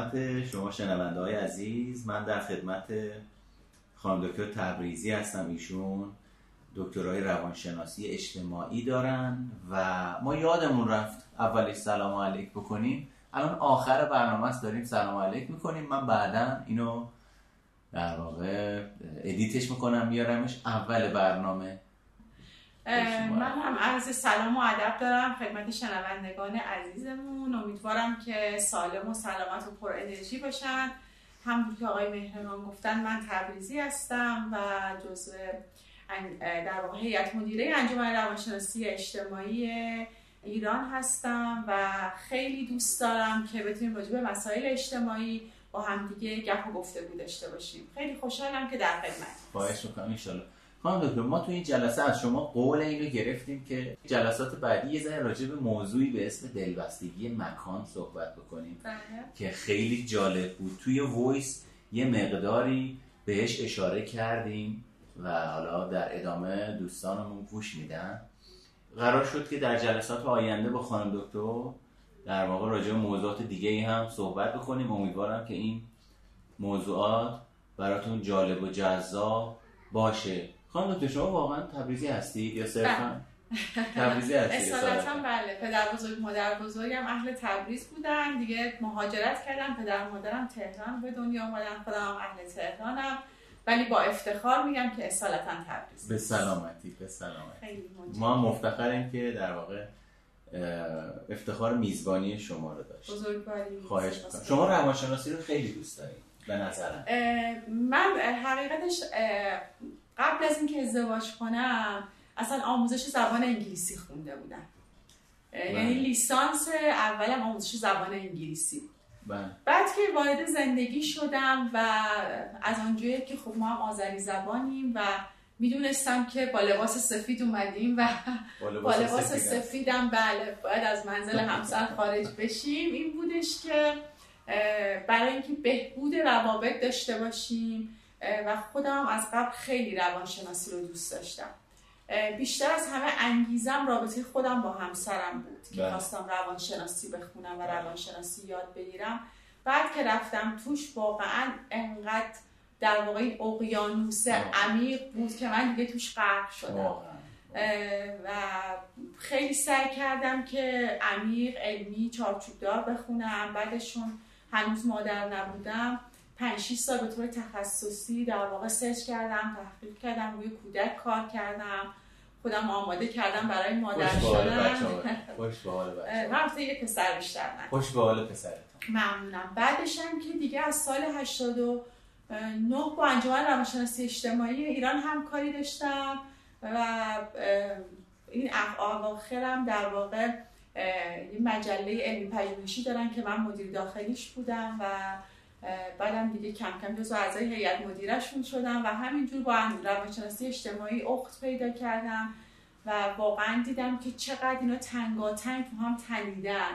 خدمت شما شنونده های عزیز. من در خدمت خانم دکتر تبریزی هستم. ایشون دکترای روانشناسی اجتماعی دارن و ما یادمون رفت اولی سلام علیک بکنیم. الان آخر برنامه است داریم سلام علیک می‌کنیم. من بعدا اینو در واقع ادیتش می‌کنم میارمش اول برنامه. من هم عرض سلام و ادب دارم خدمت شنوندگان عزیزمون. امیدوارم که سالم و سلامت و پر انرژی باشن. همونطور که آقای مهرمان گفتن من تبریزی هستم و جزء در واقع هیئت مدیره انجمن روانشناسی اجتماعی ایران هستم و خیلی دوست دارم که بتونیم راجع به مسائل اجتماعی با همدیگه گپ و گفتگو داشته باشیم. خیلی خوشحالم که در خدمت خواهش می‌کنم خانم دکتر ما تو این جلسه از شما قول اینو گرفتیم که جلسات بعدی یه ذره راجع به موضوعی به اسم دلبستگی مکان صحبت بکنیم. بله. که خیلی جالب بود. توی وایس یه مقداری بهش اشاره کردیم و حالا در ادامه دوستانمون گوش میدن. قرار شد که در جلسات آینده با خانم دکتر در واقع راجع به موضوعات دیگه هم صحبت بکنیم. امیدوارم که این موضوعات براتون جالب و جذاب باشه. خانم دکتر شما واقعا تبریزی هستید یا صرفا؟ تبریزی هستید اصالتا بله. پدر بزرگ مادر بزرگم اهل تبریز بودن. دیگه مهاجرت کردم پدر مادرم تهران به دنیا اومدن. خودم هم اهل تهرانم. ولی با افتخار میگم که اصالتا تبریز. به سلامتی به سلامتی. خیلی ما مفتخریم که در واقع افتخار میزبانی شما رو داشت. بزرگواری خواهش می‌کنم. شما روانشناسی رو خیلی دوست دارید به نظرم. من حقیقتش قبل از اینکه ازدواج کنم اصلا آموزش زبان انگلیسی خونده بودم اه، یعنی بله. لیسانس اولم آموزش زبان انگلیسی. بله بعد که وارد زندگی شدم و از آنجایی که خب ما هم آذری زبانیم و می‌دونستم که با لباس سفید اومدیم و با لباس سفیدم. بله باید از منزل همسر خارج بشیم این بودش که برای اینکه بهبود روابط داشته باشیم و خودم از قبل خیلی روانشناسی رو دوست داشتم. بیشتر از همه انگیزم رابطه خودم با همسرم بود که بله. خواستم روانشناسی بخونم و روانشناسی یاد بگیرم. بعد که رفتم توش واقعا انقدر در واقع این اقیانوس. عمیق بود که من دیگه توش غرق شدم. و خیلی سعی کردم که عمیق علمی چارچوبدار بخونم. بعدشون هنوز مادر نبودم. پنج 6 سال به طور تخصصی در واقع سرچ کردم تحقیق کردم روی کودک کار کردم خودم آماده کردم برای مادر شدن. خوش به حال بچه‌ها. من یه پسر بیشتر نه خوش به حال پسرتون ممنونم بعدش هم که دیگه از سال 89 با انجمن روانشناسی اجتماعی ایران همکاری داشتم و این اخ- اواخرم در واقع یه مجله علمی پژوهشی دارن که من مدیر داخلیش بودم و بعدم دیگه کم کم جزو اعضای هیئت مدیرشون شدم و همینجور با هم- روانشناسی اجتماعی اخت پیدا کردم و واقعا دیدم که چقدر اینا تنگاتنگ تو هم تنیدن.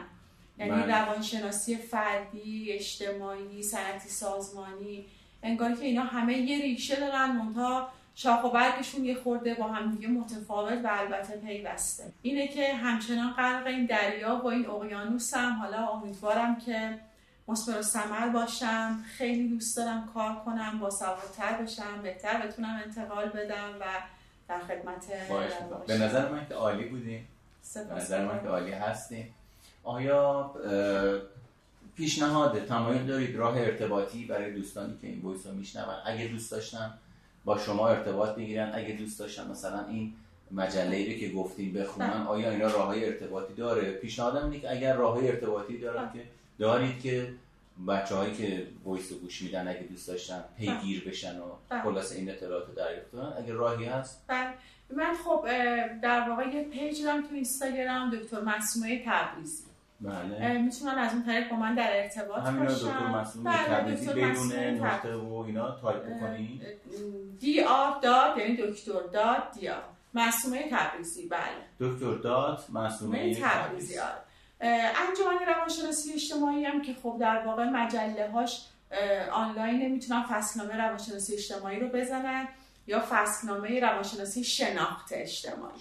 یعنی بله. روانشناسی فردی، اجتماعی، صنعتی سازمانی انگار که اینا همه یه ریشه دارن منتها شاخ و برگشون یه خورده با هم دیگه متفاوت و البته پیوسته. اینه که همچنان غرق این دریا و این اقیانوسم. حالا امیدوارم که مثمر ثمر باشم خیلی دوست دارم کار کنم با سوادتر بشم بهتر بتونم انتقال بدم و در خدمت به نظر من که عالی بودیم. به نظر من که عالی هستیم. آیا پیشنهاد تمایل دارید راه ارتباطی برای دوستانی که این وایس رو میشنون؟ اگه دوست داشتن با شما ارتباط بگیرن. اگه دوست داشتن مثلا این مجله رو که گفتیم بخونن بله. آیا اینا راه های ارتباطی داره؟ پیشنهادم اینه که اگر راه های ارتباطی دارن که دارید که بچه هایی که voice رو گوش میدن اگه دوست داشتن پیگیر بشن و بله. خلاص این اطلاعات رو دریافت کنن اگه راهی هست؟ بله. من خب در واقع یه page دارم تو اینستاگرام دکتر مسموعه تبریزی. بله. می‌تونن از اون طریق با من در ارتباط همینا باشن دکتر معصومه بله، تبریزی بدون نقطه و اینا تایپ بکنی DR dot یعنی دکتر dot DR معصومه تبریزی بله. دکتر معصومه مسئولی تبریزی. آره. انجمن روانشناسی اجتماعی هم که خب در واقع مجله هاش آنلاین می‌تونن فصلنامه روانشناسی اجتماعی رو بزنن یا فصلنامه روانشناسی شناخت اجتماعی.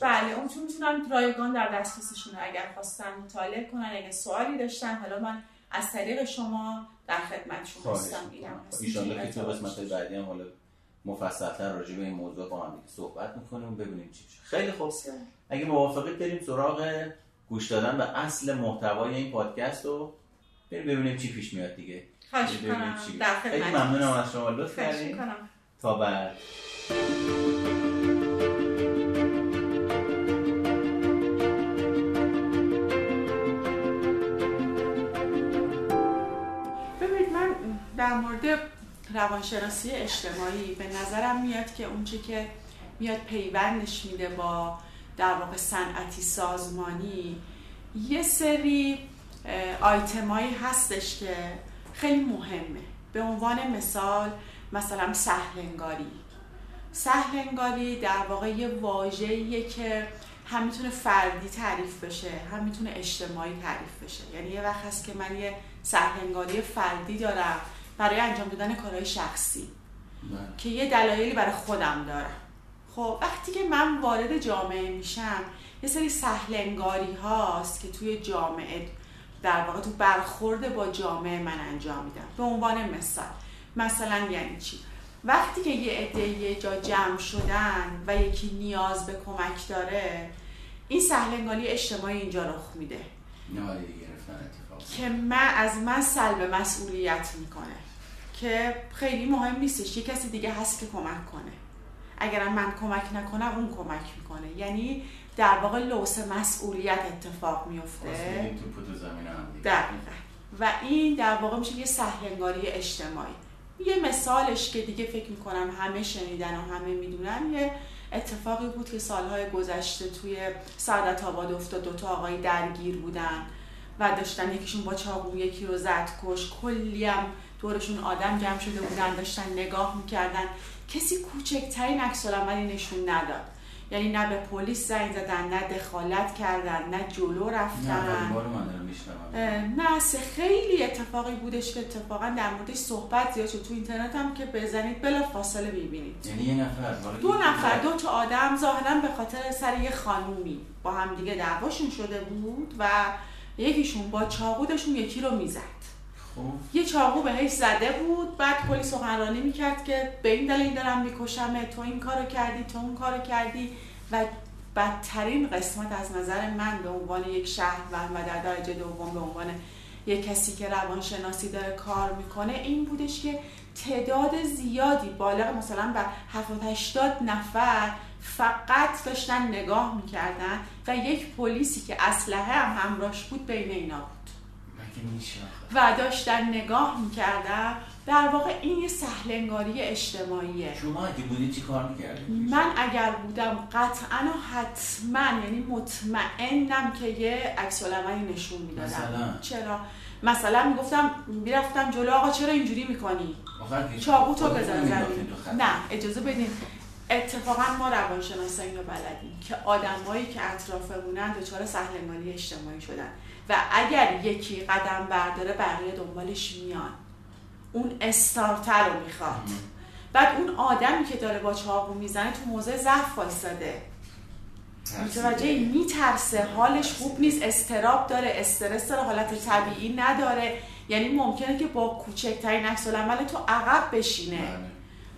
بله اون چون می‌تونن رایگان در دسترسشون اگر خواستن مطالعه کنن اگه سوالی داشتن حالا من از طریق شما در خدمت شما هستم اینم ایشالله که تو قسمت بعدی هم حالا مفصلتر راجع به این موضوع با هم صحبت می‌کنیم. ببینیم چی میشه. خیلی خوب. اگه موافقت بریم سراغ گوش دادن به اصل محتوای این پادکست رو ببینیم چی پیش میاد دیگه. خواهش می‌کنم. خیلی ممنونم از شما لطف کردید تا بعد. در مورد روانشناسی اجتماعی به نظرم میاد که اونچه که میاد پیوندش میده با در واقع صنعتی سازمانی یه سری آیتمایی هستش که خیلی مهمه. به عنوان مثال مثلا سهلنگاری. سهلنگاری در واقع یه واژه‌ایه که هم می‌تونه فردی تعریف بشه هم می‌تونه اجتماعی تعریف بشه. یعنی یه وقت هست که من یه سهلنگاری فردی دارم برای انجام دادن کارهای شخصی بله. که یه دلایلی برای خودم دارم. خب وقتی که من وارد جامعه میشم یه سری سهلنگاری هاست که توی جامعه در واقع تو برخورد با جامعه من انجام میدم. به عنوان مثال. مثلا یعنی چی؟ وقتی که یه عده یه جا جمع شدن و یکی نیاز به کمک داره این سهلنگاری اجتماعی اینجا رخ میده. که من از من سلب مسئولیت می‌کنه. که خیلی مهم نیستش. یه کسی دیگه هست که کمک کنه. اگر من کمک نکنم اون کمک می‌کنه. یعنی در واقع لوس مسئولیت اتفاق میفته دقیقا. و این در واقع میشه یه سهلنگاری اجتماعی. یه مثالش که دیگه فکر می‌کنم همه شنیدن و همه می‌دونن یه اتفاقی بود که سالهای گذشته توی سعادت آباد افتاد. دوتا آقای درگیر بودن و داشتن یکیشون با چاقو یکی رو زد کش. کلی هم دورشون آدم جمع شده بودن داشتن نگاه می‌کردن. کسی کوچکترین عکس نشون نداد. یعنی نه به پلیس زنگ زدن نه دخالت کردن نه جلو رفتن. نه نه سه خیلی اتفاقی بودش که اتفاقا در موردش صحبت زیاد شد. تو اینترنت هم که بزنید بلا فاصله ببینید. یعنی یه نفر دو نفر دو تا آدم ظاهرا به خاطر سر یه خانومی با هم دیگه دعواشون شده بود و یکیشون با چاقو یکی رو می‌زد. یه چاقو بهش زده بود بعد کلی سخنرانی می‌کرد که به این دلیل دارم میکشمه تو این کارو کردی تو اون کارو کردی. و بدترین قسمت از نظر من به عنوان یک شهروند و در درجه دوم به عنوان یک کسی که روانشناسی داره کار می‌کنه این بودش که تعداد زیادی بالغ مثلا بر 70 80 نفر فقط داشتن نگاه می‌کردن و یک پلیسی که اسلحه هم همراهش بود بین اینا بود. و داشتن نگاه می‌کردم در واقع این یه سهلنگاری اجتماعیه. شما اگه بودی چی کار می‌کردی؟ من اگر بودم قطعا و حتما یعنی مطمئنم که یه عکس نشون می‌دادم. چرا؟ مثلا می‌گفتم می‌رفتم جلو آقا چرا اینجوری می‌کنی؟ چاقو تو بزن نه اجازه بدین. اتفاقا ما روانشناسا اینو بلدیم که آدمایی که اطرافمونن دچار سهلنگاری اجتماعی شدن. و اگر یکی قدم برداره بقیه دنبالش میان. اون استارتر رو می‌خواد. بعد اون آدمی که داره با چاقو می‌زنه تو موضع ضعف وایساده متوجه میترسه. حالش خوب نیست. استراب داره. استرس داره. حالت طبیعی نداره. یعنی ممکنه که با کوچکترین عکس العمل تو عقب بشینه.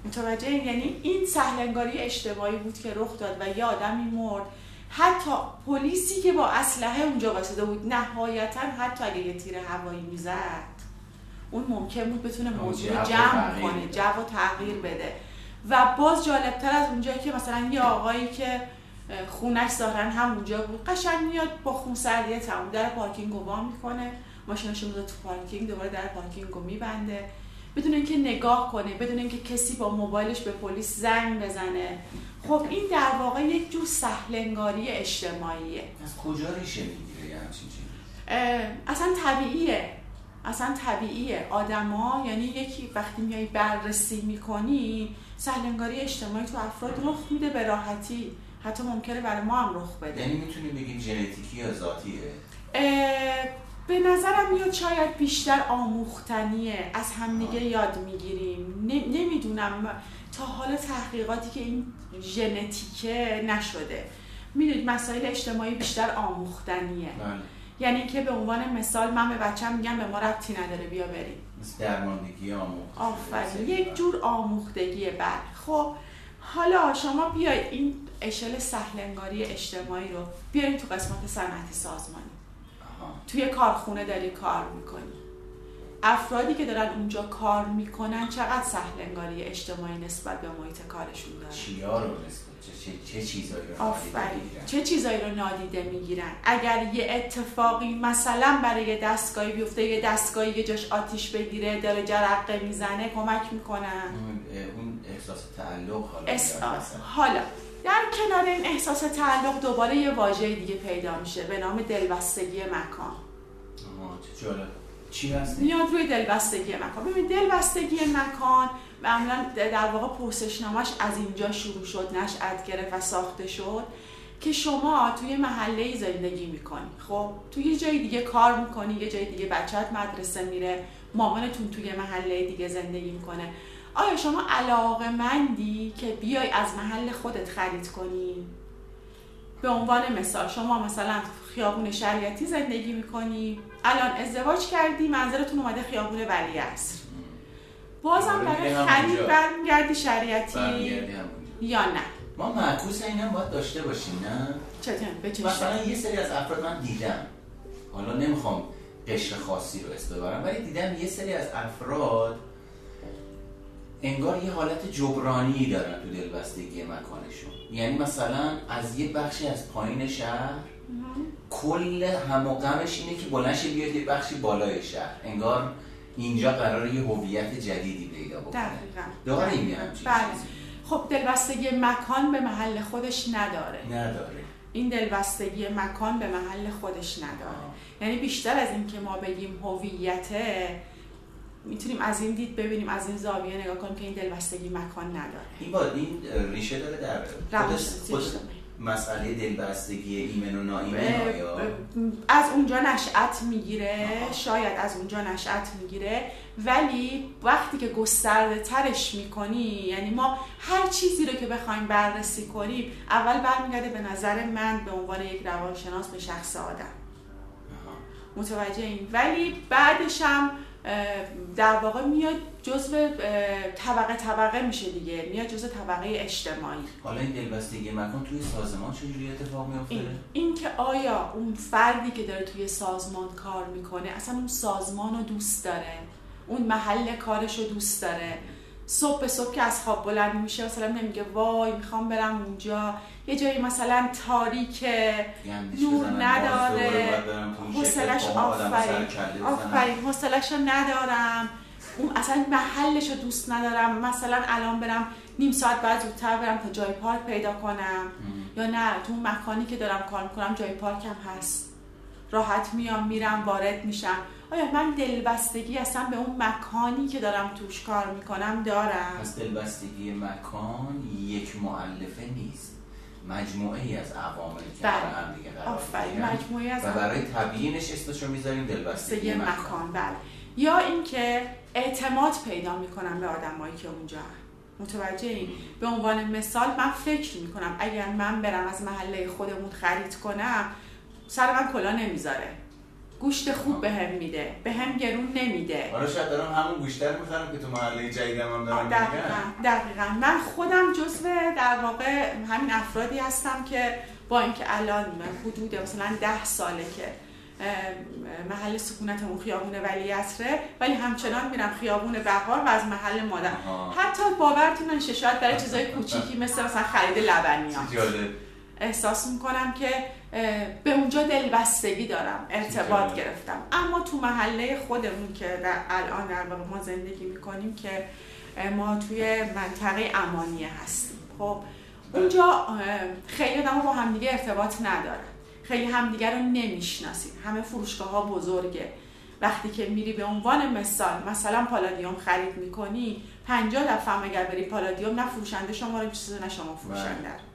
متوجه یعنی این سهلنگاری اجتماعی بود که رخ داد و یه آدمی مرد. حتی پلیسی که با اسلحه اونجا واسده بود نهایتا حتی اگه یه تیر هوایی می‌زد اون ممکن بود بتونه موضوع جمع کنه جو و تغییر بده. و باز جالبتر از اونجایی که مثلا یه آقایی که خونش ظاهرا هم اونجا بود قشنگ میاد با خون سردیه تموم در پارکینگ رو می‌کنه. ماشینش رو تو پارکینگ دوباره در پارکینگ رو میبنده. بدون اینکه نگاه کنه بدون اینکه کسی با موبایلش به پلیس زنگ بزنه. خب این در واقع یک جور سهلنگاری اجتماعیه. از کجا ریشه می‌گیره اصلا طبیعیه. اصلا طبیعیه. آدما یعنی یکی وقتی میای بررسی می‌کنی سهلنگاری اجتماعی تو افراد رخ میده به راحتی. حتی ممکنه برای ما هم رخ بده. یعنی می‌تونیم بگیم ژنتیکی یا ذاتیه؟ به نظرم میاد شاید بیشتر آموختنیه. از همدیگه یاد می‌گیریم. نمی‌دونم. تا حالا تحقیقاتی که این ژنتیکه نشده. می‌دونید مسائل اجتماعی بیشتر آموختنیه. بله. یعنی که به عنوان مثال من به بچم میگم به ما ربطی نداره بیا بریم. درماندگی آموخت آفرین. یک جور آموختگی بله. خب حالا شما بیای این اشل سهلنگاری اجتماعی رو بیاریم تو قسمت صنعتی سازمانی. توی کارخونه داری کار می‌کنی. افرادی که دارن اونجا کار می‌کنن چقدر سهلنگاری اجتماعی نسبت به محیط کارشون دارن؟ چیا رو نسبت چه, چه, چیزایی رو نادیده آفرین؟ چه چیزایی رو نادیده می‌گیرن؟ اگر یه اتفاقی مثلا برای یه دستگاهی بیفته یه دستگاهی یه جاش آتیش بگیره داره جرقه می‌زنه کمک می‌کنن اون احساس تعلق حالا اس... حالا در کنار این احساس تعلق دوباره یه واژه دیگه پیدا میشه به نام دلبستگی مکان. جالب. چی هست؟ میاد روی دلبستگی مکان. ببین دلبستگی مکان معمولا در واقع پرسشنامش از اینجا شروع شد نشأت گرفت و ساخته شد که شما توی محله زندگی می‌کنی. خب توی یه جای دیگه کار می‌کنی یه جای دیگه بچت مدرسه میره مامانتون توی محله دیگه زندگی می‌کنه. آیا شما علاقه مندی که بیای از محل خودت خرید کنی به عنوان مثال شما مثلا خیابون شریعتی زندگی می‌کنی الان ازدواج کردی منظرتون اومده خیابون ولیعصر بازم آره برای خرید. برمیگردی شریعتی. یا نه ما معکوس این هم باید داشته باشیم نه چطور مثلا؟ یه سری از افراد من دیدم حالا نمی‌خوام قشر خاصی رو اسم ببرم ولی دیدم یه سری از افراد انگار یه حالت جبرانی دارن تو دلبستگی مکانشون. یعنی مثلا از یه بخشی از پایین شهر کل هم و غمش اینه که بلنش بیاد یه بخشی بالای شهر. انگار اینجا قرار یه هویت جدیدی پیدا بکنه. دقیقا. داریم یه همچین بله؟ خب دلبستگی مکان به محل خودش نداره. نداره. این دلبستگی مکان به محل خودش نداره. آه. یعنی بیشتر از این که ما بگیم هویته می‌تونیم از این دید ببینیم از این زاویه نگاه کنیم که این دلبستگی مکان نداره این با این ریشه داره در. مسئله دلبستگی ایمن و نایمن آیا از اونجا نشأت می‌گیره. شاید از اونجا نشأت می‌گیره ولی وقتی که گسترده ترش می‌کنی یعنی ما هر چیزی رو که بخوایم بررسی کنیم اول برمیگرده به نظر من به عنوان یک روانشناس به شخص آدم. متوجه این ولی بعدش هم در واقع میاد اه، طبقه طبقه میشه دیگه. میاد جزو طبقه اجتماعی. حالا این دلبستگی مکان توی سازمان چجوری اتفاق میفته؟ این, این که آیا اون فردی که داره توی سازمان کار می‌کنه اصلا اون سازمان رو دوست داره؟ اون محل کارش رو دوست داره؟ صبح به صبح که از خواب بلند میشه مثلا نمیگه وای می‌خوام برم اونجا. یه جایی مثلا تاریکه گندش نور نداره. حوصلش سر آفرین. آفرین. حوصلش رو ندارم. اون اصلا محلش رو دوست ندارم. مثلا الان برم نیم ساعت بعد زودتر برم تا جای پارک پیدا کنم. مم. یا نه تو اون مکانی که دارم کار می‌کنم جای پارکم هست. راحت میام میرم وارد میشم. آیا من دلبستگی اصلا به اون مکانی که دارم توش کار می‌کنم دارم؟ پس دلبستگی مکان یک معلفه نیست. مجموعه ای از عواملی که بله. هم دیگه قرار. مجموعی از و برای تبیینش اسمش رو می‌ذاریم دلبستگی مکان. مکان بله. یا اینکه اعتماد پیدا می‌کنم به آدمایی که اونجا. متوجه این به عنوان مثال من فکر می‌کنم اگر من برم از محله خودمون خرید کنم سر من کلا نمی‌ذاره. گوشت خوب بهم میده. بهم گرون نمیده. حالا شاید دارم همون گوشتر می‌خرم که تو محله جدیدم هم دارم دقیقا دقیقا. من خودم جزو در واقع همین افرادی هستم که با اینکه الان حدود مثلا ده ساله که محل سکونتمون خیابون ولیعصره ولی همچنان میرم خیابون بهار و از محل مادر. حتی باورتون نشه شاید برای چیزای کوچیکی مثل مثلا خرید لبنیات. احساس می‌کنم که به اونجا دلبستگی دارم ارتباط. گرفتم. اما تو محله خودمون که در الان در واقع ما زندگی می‌کنیم که ما توی منطقه امانیه هستیم. خب اونجا خیلی آدم با همدیگه ارتباط ندارن. خیلی همدیگه رو نمی‌شناسیم. همه فروشگاه ها بزرگه. وقتی که میری به عنوان مثال مثلا پالادیوم خرید می‌کنی 50 دفعه هم اگر بری پالادیوم نه فروشنده شما رو چیزی نه شما فروشنده. رو.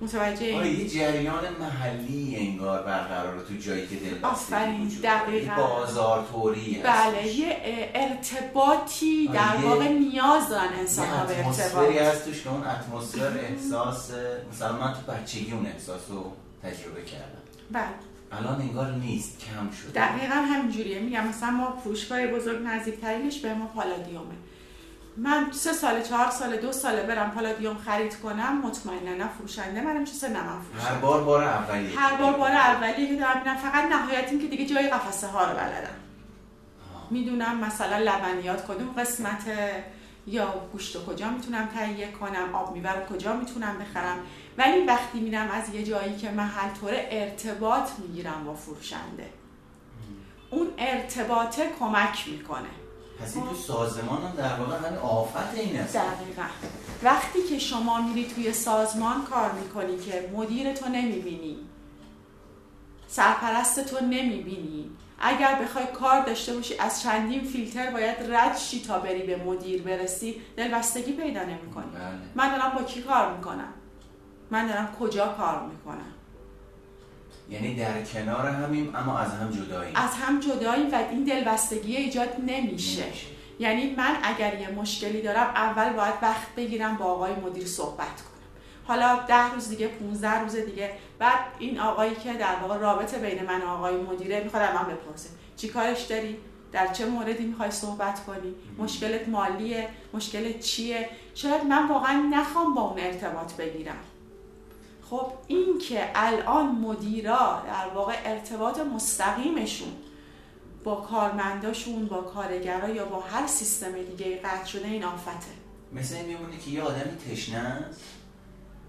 متوجه آره این؟ یه جریان محلی انگار برقرار تو جایی که دلبستگی آفرین،. دقیقاً. بازار توری بله یه ارتباطی آره، در واقع نیاز دارن انسان ها به ارتباط. هست توش که اون اتمسفر احساس مثلا من تو بچگی اون احساس رو تجربه کردم. بله. الان انگار نیست کم شده. دقیقا همینجوریه. میگم مثلا ما فروشگاه بزرگ نزدیکترینش به ما پالادیومه. من سه سال چهار سال دو ساله برم پالادیوم خرید کنم مطمئنا نه فروشنده منم چه نه من هر بار بار اولیه. هر بار بار اولیه که دارم میرم. فقط نهایت این که دیگه جای قفسه ها رو بلدم. می‌دونم مثلا لبنیات کدوم قسمت یا گوشت و کجا می‌تونم تهیه کنم آب میبر کجا می‌تونم بخرم. ولی وقتی میرم از یه جایی که محل طوره ارتباط می‌گیرم با فروشنده اون ارتباطه کمک می‌کنه. پس این تو سازمان هم در واقع همین آفت این است. دقیقا. وقتی که شما میری توی سازمان کار می‌کنی که مدیر تو نمی‌بینی سرپرست تو نمی‌بینی اگر بخوای کار داشته باشی از چندین فیلتر باید رد شی تا بری به مدیر برسی دلبستگی پیدا نمی‌کنی. بله. من دارم با کی کار می‌کنم؟ من دارم کجا کار می‌کنم؟ یعنی در کنار همیم اما از هم جدایی از هم جدایی و این دلبستگی ایجاد نمیشه. یعنی من اگر یه مشکلی دارم اول باید وقت بگیرم با آقای مدیر صحبت کنم. حالا ده روز دیگه 15 روز دیگه بعد این آقایی که در واقع رابطه بین من و آقای مدیره می‌خواد من بپرسه. چی کارش داری؟ در چه موردی می‌خوای صحبت کنی؟ مشکلت مالیه؟ مشکلت چیه؟ شاید من واقعا نخوام با اون ارتباط بگیرم. خب این که الان مدیرا در واقع ارتباط مستقیمشون با کارمنداشون با کارگرا یا با هر سیستم دیگه قطع شده این آفته. مثل این میمونه که یه آدمی تشنه است.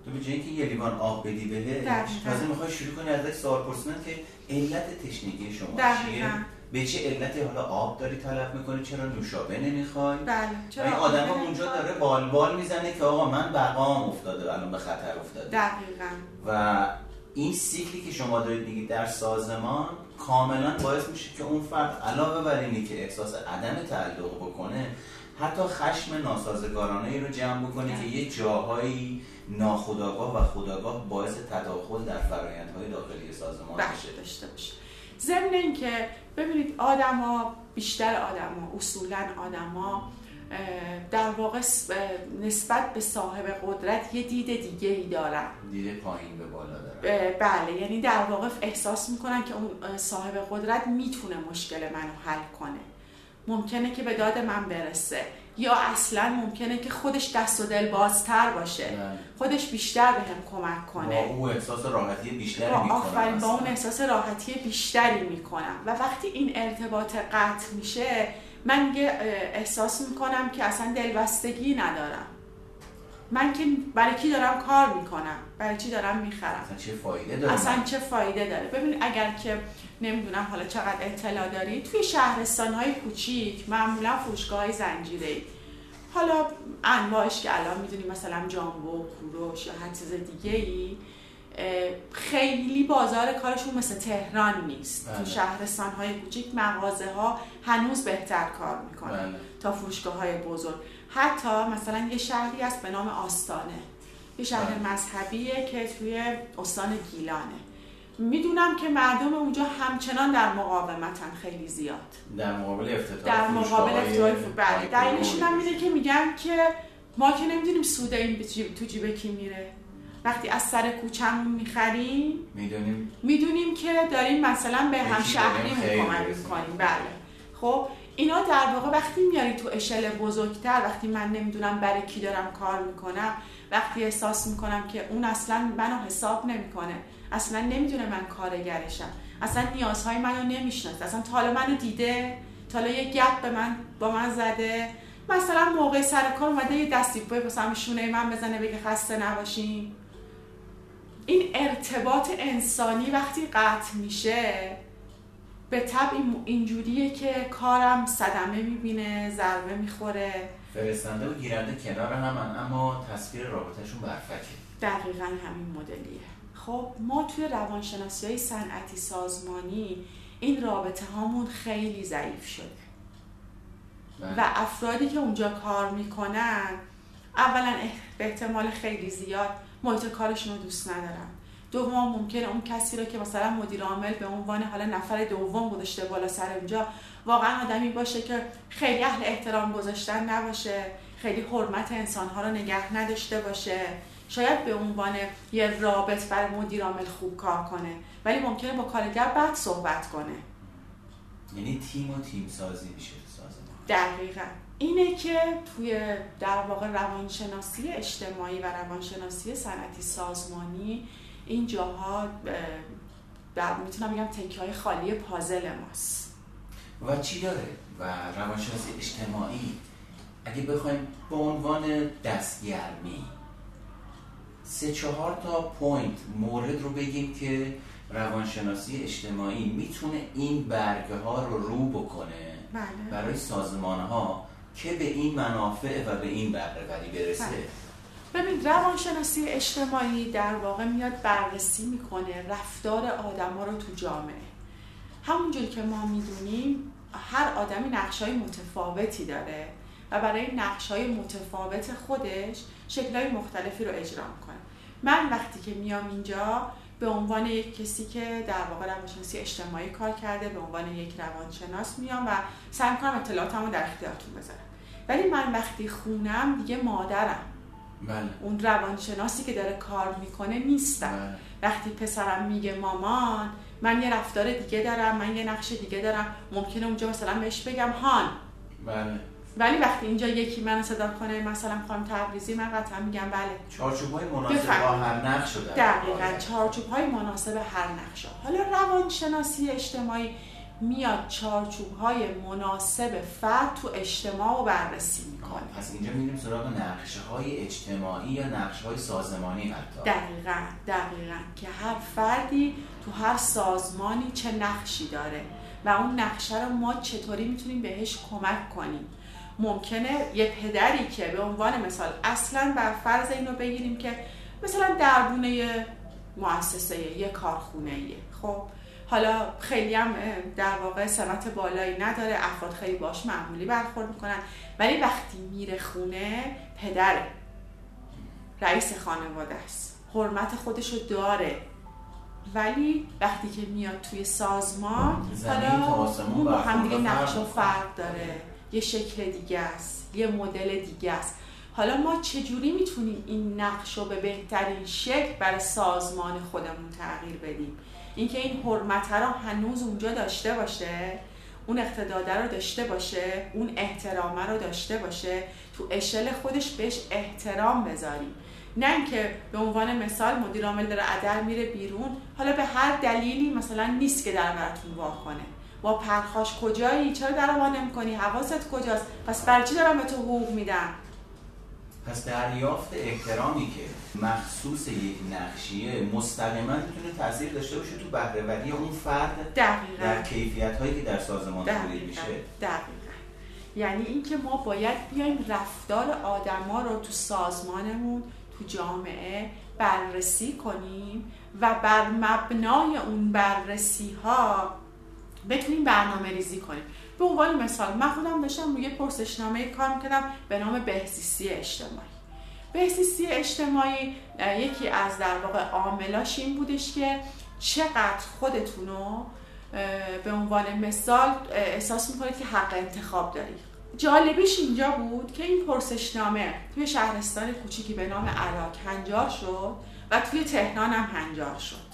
تو به که یه لیوان آب بدی بهش تازه می‌خوای شروع کنی ازش سوال پرسیدن که علت تشنگی شما چیه؟ به چه علتی حالا آب داری طلب می‌کنی؟ چرا نوشابه نمی‌خوای؟ بله چرا این آدم اونجا داره بال بال می‌زنه که آقا من بقام افتاده الان به خطر افتاده. دقیقا. و این سیکلی که شما دارید میگید در سازمان کاملا باعث میشه که اون فرد علاوه بر اینی که احساس عدم تعلق بکنه حتی خشم ناسازگارانه ای رو جمع بکنه که یه جاهایی ناخداگاه و خداگاه باعث تداخل در فرایندهای داخلی سازمان بله، بشه. داشته باشه. ضمن اینکه ببینید آدما بیشتر آدما اصولا آدما در واقع نسبت به صاحب قدرت یه دید دیگه ای دارن. دید پایین به بالا دارن. بله یعنی در واقع احساس می‌کنن که اون صاحب قدرت می‌تونه مشکل منو حل کنه. ممکنه که به داد من برسه. یا اصلا ممکنه که خودش دست و دل بازتر باشه. بله. خودش بیشتر به هم کمک کنه. با اون احساس راحتی بیشتری می‌کنم آفرین با اون احساس راحتی بیشتری می‌کنم. و وقتی این ارتباط قطع میشه من احساس می‌کنم که اصلا دلبستگی ندارم. من که برای کی دارم کار می‌کنم؟ برای چی دارم می‌خرم؟ اصلا چه فایده داره؟ اصلا چه فایده داره؟ ببین اگر که نمی‌دونم حالا چقدر اطلاع داری توی شهرستان های کوچیک معمولا فروشگاه های زنجیره حالا انواعش که الان می‌دونی مثلا جامبو کوروش یا هر چیز دیگه ای خیلی بازار کارشون مثل تهران نیست تو بله. شهرستان های کوچیک مغازه ها هنوز بهتر کار می‌کنن بله. تا فروشگاه های بزرگ حتی مثلا یه شهری است به نام آستانه یه شهر بله. مذهبیه که توی استان گیلانه می‌دونم که مردم اونجا همچنان در مقاومتن خیلی زیاد. در مقابل افتتاح در مقابل افتتاح بله دلیلشون هم میده که میگن که ما که نمی‌دونیم سود این تو جیب کی میره. وقتی از سر کوچمون می‌خریم می‌دونیم. می‌دونیم که داریم مثلا به همشهری کمک می‌کنیم. بله. خب اینا در واقع وقتی میاری تو اشل بزرگتر وقتی من نمی‌دونم برای کی دارم کار می‌کنم وقتی احساس می‌کنم که اون اصلا منو حساب نمی‌کنه اصلا نمی‌دونه من کارگرشم. اصلا نیازهای منو نمی‌شناسه. اصلا تالا منو دیده تالا یه گپ به من با من زده. مثلا موقع سر کار اومده یه دستی پای مثلا شونه من بزنه بگه خسته نباشین. این ارتباط انسانی وقتی قطع میشه به طب اینجوریه که کارم صدمه می‌بینه ضربه می‌خوره. فرستنده و گیرنده کنار همن اما تصویر رابطهشون برفکه. دقیقا همین مدلیه. خب ما توی روانشناسی های صنعتی سازمانی این رابطه هامون خیلی ضعیف شده. بله. و افرادی که اونجا کار می‌کنن اولا به احتمال خیلی زیاد محیط کارشون رو دوست ندارن. دوم ممکنه اون کسی رو که مثلا مدیر عامل به عنوان حالا نفر دوم گذاشته بالا سر اونجا واقعا آدمی باشه که خیلی اهل احترام گذاشتن نباشه خیلی حرمت انسانها رو نگه نداشته باشه. شاید به عنوان یه رابط برای مدیر عامل خوب کار کنه ولی ممکنه با کارگر بد صحبت کنه. یعنی تیم و تیم سازی میشه دقیقا. اینه که توی در واقع روانشناسی اجتماعی و روانشناسی صنعتی سازمانی این جاها در می‌تونم بگم تکه های خالی پازل ماست و چی داره و روانشناسی اجتماعی اگه بخوایم به عنوان دستگرمی سه چهار تا پوینت مورد رو بگیم که روانشناسی اجتماعی می‌تونه این برگه ها رو رو بکنه بله. برای سازمان ها که به این منافع و به این بهره برسه بله. ببین روانشناسی اجتماعی در واقع میاد بررسی می‌کنه رفتار آدما رو تو جامعه. همونجور که ما می‌دونیم هر آدمی نقش های متفاوتی داره و برای نقش های متفاوت خودش شکل های مختلفی رو اجرا می‌کنه. من وقتی که میام اینجا به عنوان یک کسی که در واقع روانشناسی اجتماعی کار کرده به عنوان یک روانشناس میام و سعی می‌کنم اطلاعاتمو در اختیارتون بذارم. ولی من وقتی خونم دیگه مادرم. بله. اون روانشناسی که داره کار می‌کنه نیستم بله. وقتی پسرم میگه مامان من یه رفتار دیگه دارم من یه نقش دیگه دارم ممکنه اونجا مثلا بهش بگم هان بله ولی وقتی اینجا یکی من صدا کنه مثلا خانم تبریزی من قطعا میگم بله چارچوب های مناسب. با هر نقش شده دقیقا چارچوب های مناسب هر نقش حالا روانشناسی اجتماعی میاد چارچوب های مناسب فرد تو اجتماع رو بررسی می‌کنه. پس اینجا میریم سراغ نقشه های اجتماعی یا نقشه های سازمانی حتی. دقیقا دقیقا که هر فردی تو هر سازمانی چه نقشی داره و اون نقشه رو ما چطوری می‌تونیم بهش کمک کنیم. ممکنه یه پدری که به عنوان مثال اصلا بر فرض اینو بگیریم که مثلا دربونه مؤسسه یه کارخونه خب؟ حالا خیلی هم در واقع سمت بالایی نداره. افراد خیلی باش معمولی برخورد می‌کنن. ولی وقتی میره خونه پدر رئیس خانواده است. حرمت خودشو داره. ولی وقتی که میاد توی سازمان حالا اون با هم دیگه نقش و فرق فرق داره. یه شکل دیگه است. یه مدل دیگه است. حالا ما چجوری می‌تونیم این نقش رو به بهترین شکل برای سازمان خودمون تغییر بدیم؟ اینکه این حرمت رو هنوز اونجا داشته باشه اون اقتداده رو داشته باشه اون احترامه رو داشته باشه تو اشل خودش بهش احترام بذاریم نه اینکه به عنوان مثال مدیر عامل داره عدل میره بیرون حالا به هر دلیلی مثلا نیست که در براتون وا کنه. با پرخاش کجایی؟ چرا در وا نمی‌کنی؟ حواست کجاست؟ پس برای چی دارم به تو حقوق میدم پس دریافت احترامی که مخصوص یک نقشیه مستقیما می‌تونه تاثیر داشته باشه تو بهرهوری اون فرد دقیقا. در کیفیت هایی که در سازمان تولید میشه. دقیقا. یعنی اینکه ما باید بیایم رفتار آدما رو تو سازمانمون تو جامعه بررسی کنیم و بر مبنای اون بررسی ها بتونیم برنامه ریزی کنیم. به عنوان مثال من خودم داشتم روی پرسشنامه کار می‌کردم به نام بهزیستی اجتماعی. بهزیستی اجتماعی یکی از در واقع عاملاش این بودش که چقدر خودتون رو به عنوان مثال احساس می‌کنید که حق انتخاب دارید جالبیش اینجا بود که این پرسشنامه توی شهرستان کوچیکی به نام عراق هنجار شد و توی تهران هم هنجار شد.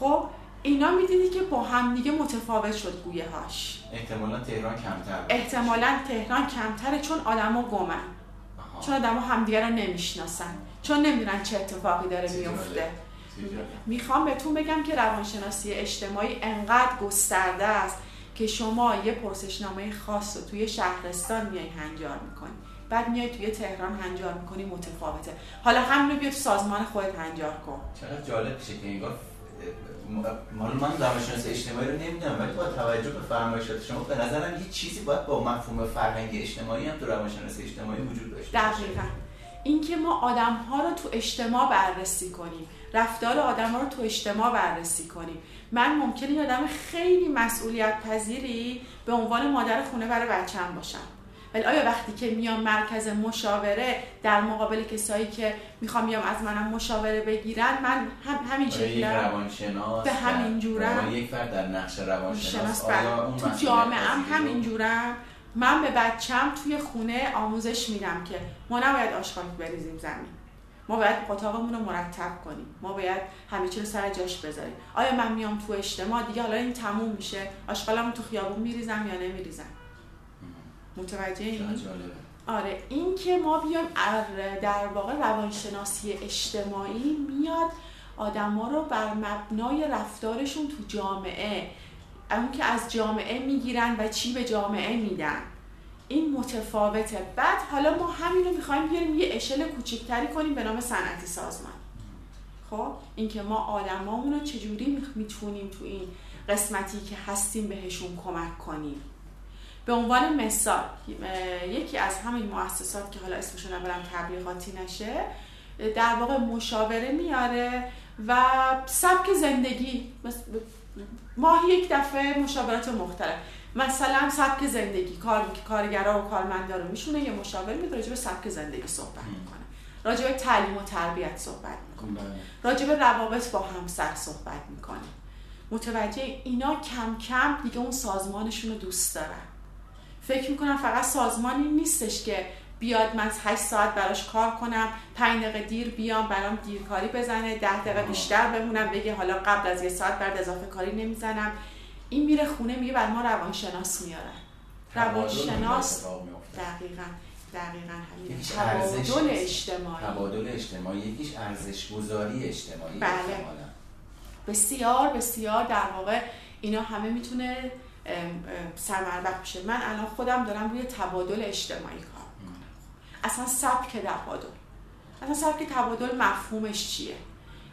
خب اینا می‌دیدی که با هم دیگه متفاوت شد گویه هاش احتمالا تهران کمتر. احتمالا تهران کمتره چون آدما گمن. آها. چون آدما همدیگه رو نمی‌شناسن. چون نمی‌دونن چه اتفاقی داره میفته. می‌خوام بهتون بگم که روانشناسی اجتماعی انقدر گسترده است که شما یه پرسشنامه خاص رو توی شهرستان میای هنجار می‌کنی. بعد میای توی تهران هنجار می‌کنی متفاوته. حالا همین رو بیا تو سازمان خودت هنجار کن. چقدر جالب میشه که انگار مال من روانشناسی اجتماعی رو نمی‌دونم ولی با توجه به فرمایشات شما به نظرم یه چیزی باید با مفهوم فرهنگی اجتماعی هم تو روانشناسی اجتماعی وجود داشته. دقیقا. اینکه ما آدم ها رو تو اجتماع بررسی کنیم رفتار آدم ها رو تو اجتماع بررسی کنیم. من ممکنه یه آدم خیلی مسئولیت پذیری به عنوان مادر خونه برای بچم باشم. ولی آیا وقتی که میام مرکز مشاوره در مقابل کسایی که می‌خوام بیام از منم مشاوره بگیرن من هم همین یک شکلم. روانشناس به همین جورم. یک فرد در نقش روانشناس. شناس آیا اون تو جامعه هم همین جورم. من به بچم توی خونه آموزش میدم که ما نباید آشغال بریزیم زمین. ما باید اتاقمون رو مرتب کنیم. ما باید همه چی رو سر جاش بذاریم. آیا من میام تو اجتماع؟ دیگه حالا این تموم میشه. آشغالم تو خیابون میریزم یا نمیریزم؟ متوجه این؟ آره این که ما بیایم در واقع روانشناسی اجتماعی میاد آدما رو بر مبنای رفتارشون تو جامعه اون که از جامعه می‌گیرن و چی به جامعه میدن. این متفاوته. بعد حالا ما همین رو می‌خوایم بیاریم یه اشل کوچکتری کنیم به نام صنعتی سازمان. خب؟ اینکه ما آدمامون رو چجوری می‌تونیم تو این قسمتی که هستیم بهشون کمک کنیم. به عنوان مثال یکی از همین مؤسسات که حالا اسمشو نبرم تبلیغاتی نشه در واقع مشاوره میاره و سبک زندگی ماهی یک دفعه مشاورات مختلف. مثلا سبک زندگی کار کارگرا و کارمندا رو میشونه یه مشاور میاد راجع به سبک زندگی صحبت می‌کنه. راجع به تعلیم و تربیت صحبت می‌کنه. بله. راجع به روابط با همسر صحبت می‌کنه. متوجه اینا کم کم دیگه اون سازمانشون رو دوست دارن. فکر می‌کنم فقط سازمانی نیستش که بیاد من 8 ساعت براش کار کنم 5 دقیقه دیر بیام برام دیرکاری بزنه 10 دقیقه بیشتر بمونم بگه حالا قبل از یه ساعت بعد اضافه کاری نمی‌زنم. این میره خونه میگه بر ما روانشناس میارن. روانشناس دقیقا دقیقا همین. تبادل اجتماعی. تبادل اجتماعی یکیش ارزش گذاری اجتماعی بله. بسیار بسیار در واقع اینا همه می‌تونه سرمربط بشه من الان خودم دارم روی تبادل اجتماعی کار می‌کنم. اصلا سبک تبادل. اصلا سبک تبادل مفهومش چیه؟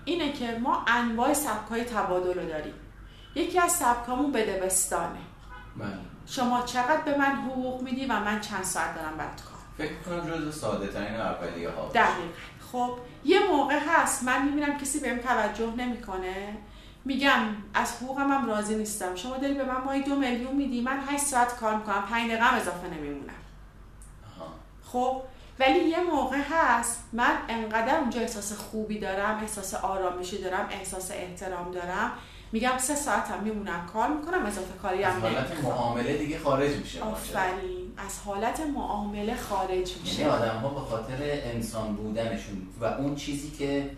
اینه که ما انواع سبک های تبادل رو داریم. یکی از سبکامون بدبستانه بله. شما چقدر به من حقوق میدی و من چند ساعت دارم برات کار فکر کنم جز ساده ترین اولیه ها دقیق خب یه موقع هست. من می‌بینم کسی بهم توجه نمی‌کنه. میگم از حقوقم هم راضی نیستم. شما داری به من ماهی دو میلیون میدی من 8 ساعت کار می‌کنم 5 دقیقه اضافه نمیمونم. خب ولی یه موقع هست من انقدر اونجا احساس خوبی دارم احساس آرامشی دارم احساس احترام دارم. میگم سه ساعت هم میمونم کار می‌کنم اضافه کاری هم از حالت معامله دیگه خارج میشه آفرین. از حالت معامله خارج میشه یعنی آدم ها به خاطر انسان بودنشون و اون چیزی که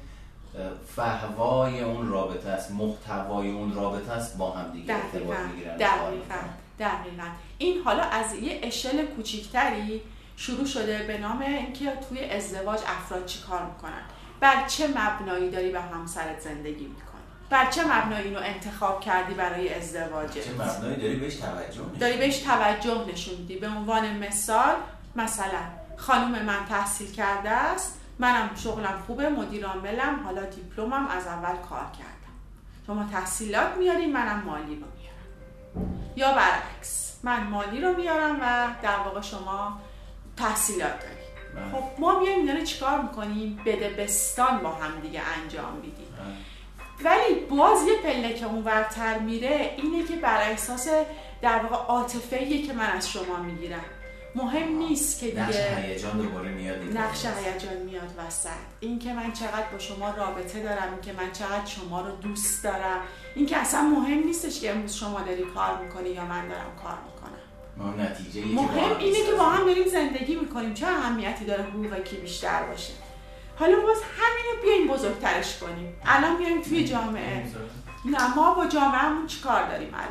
فهوای اون رابطه است محتوای اون رابطه است با هم دیگه ارتباط می‌گیرن دقیقا. دقیقا. این حالا از یه اشل کوچیکتری شروع شده به نام اینکه توی ازدواج افراد چی کار می‌کنن؟ بر چه مبنایی داری به همسرت زندگی می‌کنی؟ بر چه مبنایی اینو انتخاب کردی برای ازدواج چه مبنایی داری بهش توجه داری بهش توجه نشون میدی. به عنوان مثال مثلا خانم من تحصیل کرده است. منم شغلم خوبه مدیر عاملم حالا دیپلمم از اول کار کردم. شما تحصیلات میاری منم مالی رو میارم. یا برعکس من مالی رو میارم و در واقع شما تحصیلات داری بله. خب ما بیایم اینا چیکار می‌کنیم؟ بده بستان با هم دیگه انجام میدیم. بله. ولی باز یه پله که اون ورتر میره اینه که بر احساس در واقع عاطفه که من از شما می‌گیرم. مهم نیست که دیگه نقش هیجان دوباره میاد نقش هیجان میاد وسط. این که من چقدر با شما رابطه دارم این که من چقدر شما رو دوست دارم این که اصلا مهم نیستش که امروز شما داری کار می‌کنی یا من دارم کار می‌کنم. نتیجه مهم اینه که با هم داریم زندگی می‌کنیم. چه اهمیتی داره حقوق کی بیشتر باشه؟ حالا باز همینو بیایم بزرگترش کنیم. الان بیایم توی جامعه. نه ما با جامعهمون چیکار داریم الان؟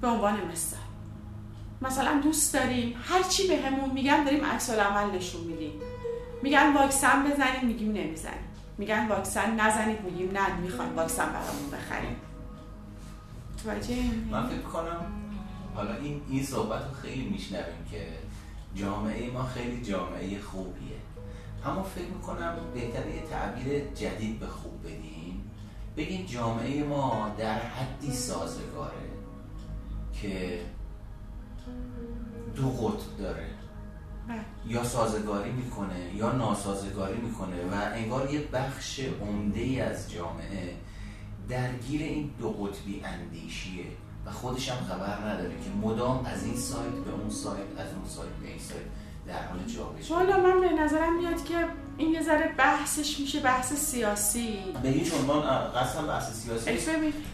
به عنوان مثال. مثلا دوست داریم هر چی به همون میگن داریم عکس عمل نشون میدیم. میگن واکسن بزنیم میگیم نمی‌زنیم. میگن واکسن نزنید میگیم نه می‌خوایم واکسن برامون بخریم. من فکر کنم حالا این این صحبت رو خیلی میشنویم که جامعه ما خیلی جامعه خوبیه. اما فکر می‌کنم بهتره یه تعبیر جدید به خوب بدیم. بگیم جامعه ما در حدی سازگاره که دو قطب داره. بله. یا سازگاری می‌کنه یا ناسازگاری می‌کنه و انگار یه بخش عمده ای از جامعه درگیر این دو قطبی اندیشیه و خودش هم خبر نداره که مدام از این سایت به اون سایت از اون سایت به این سایت در حال جابجایی حالا من به نظرم میاد که این یه ذره بحثش میشه بحث سیاسی. به هیچ عنوان قسم بحث سیاسی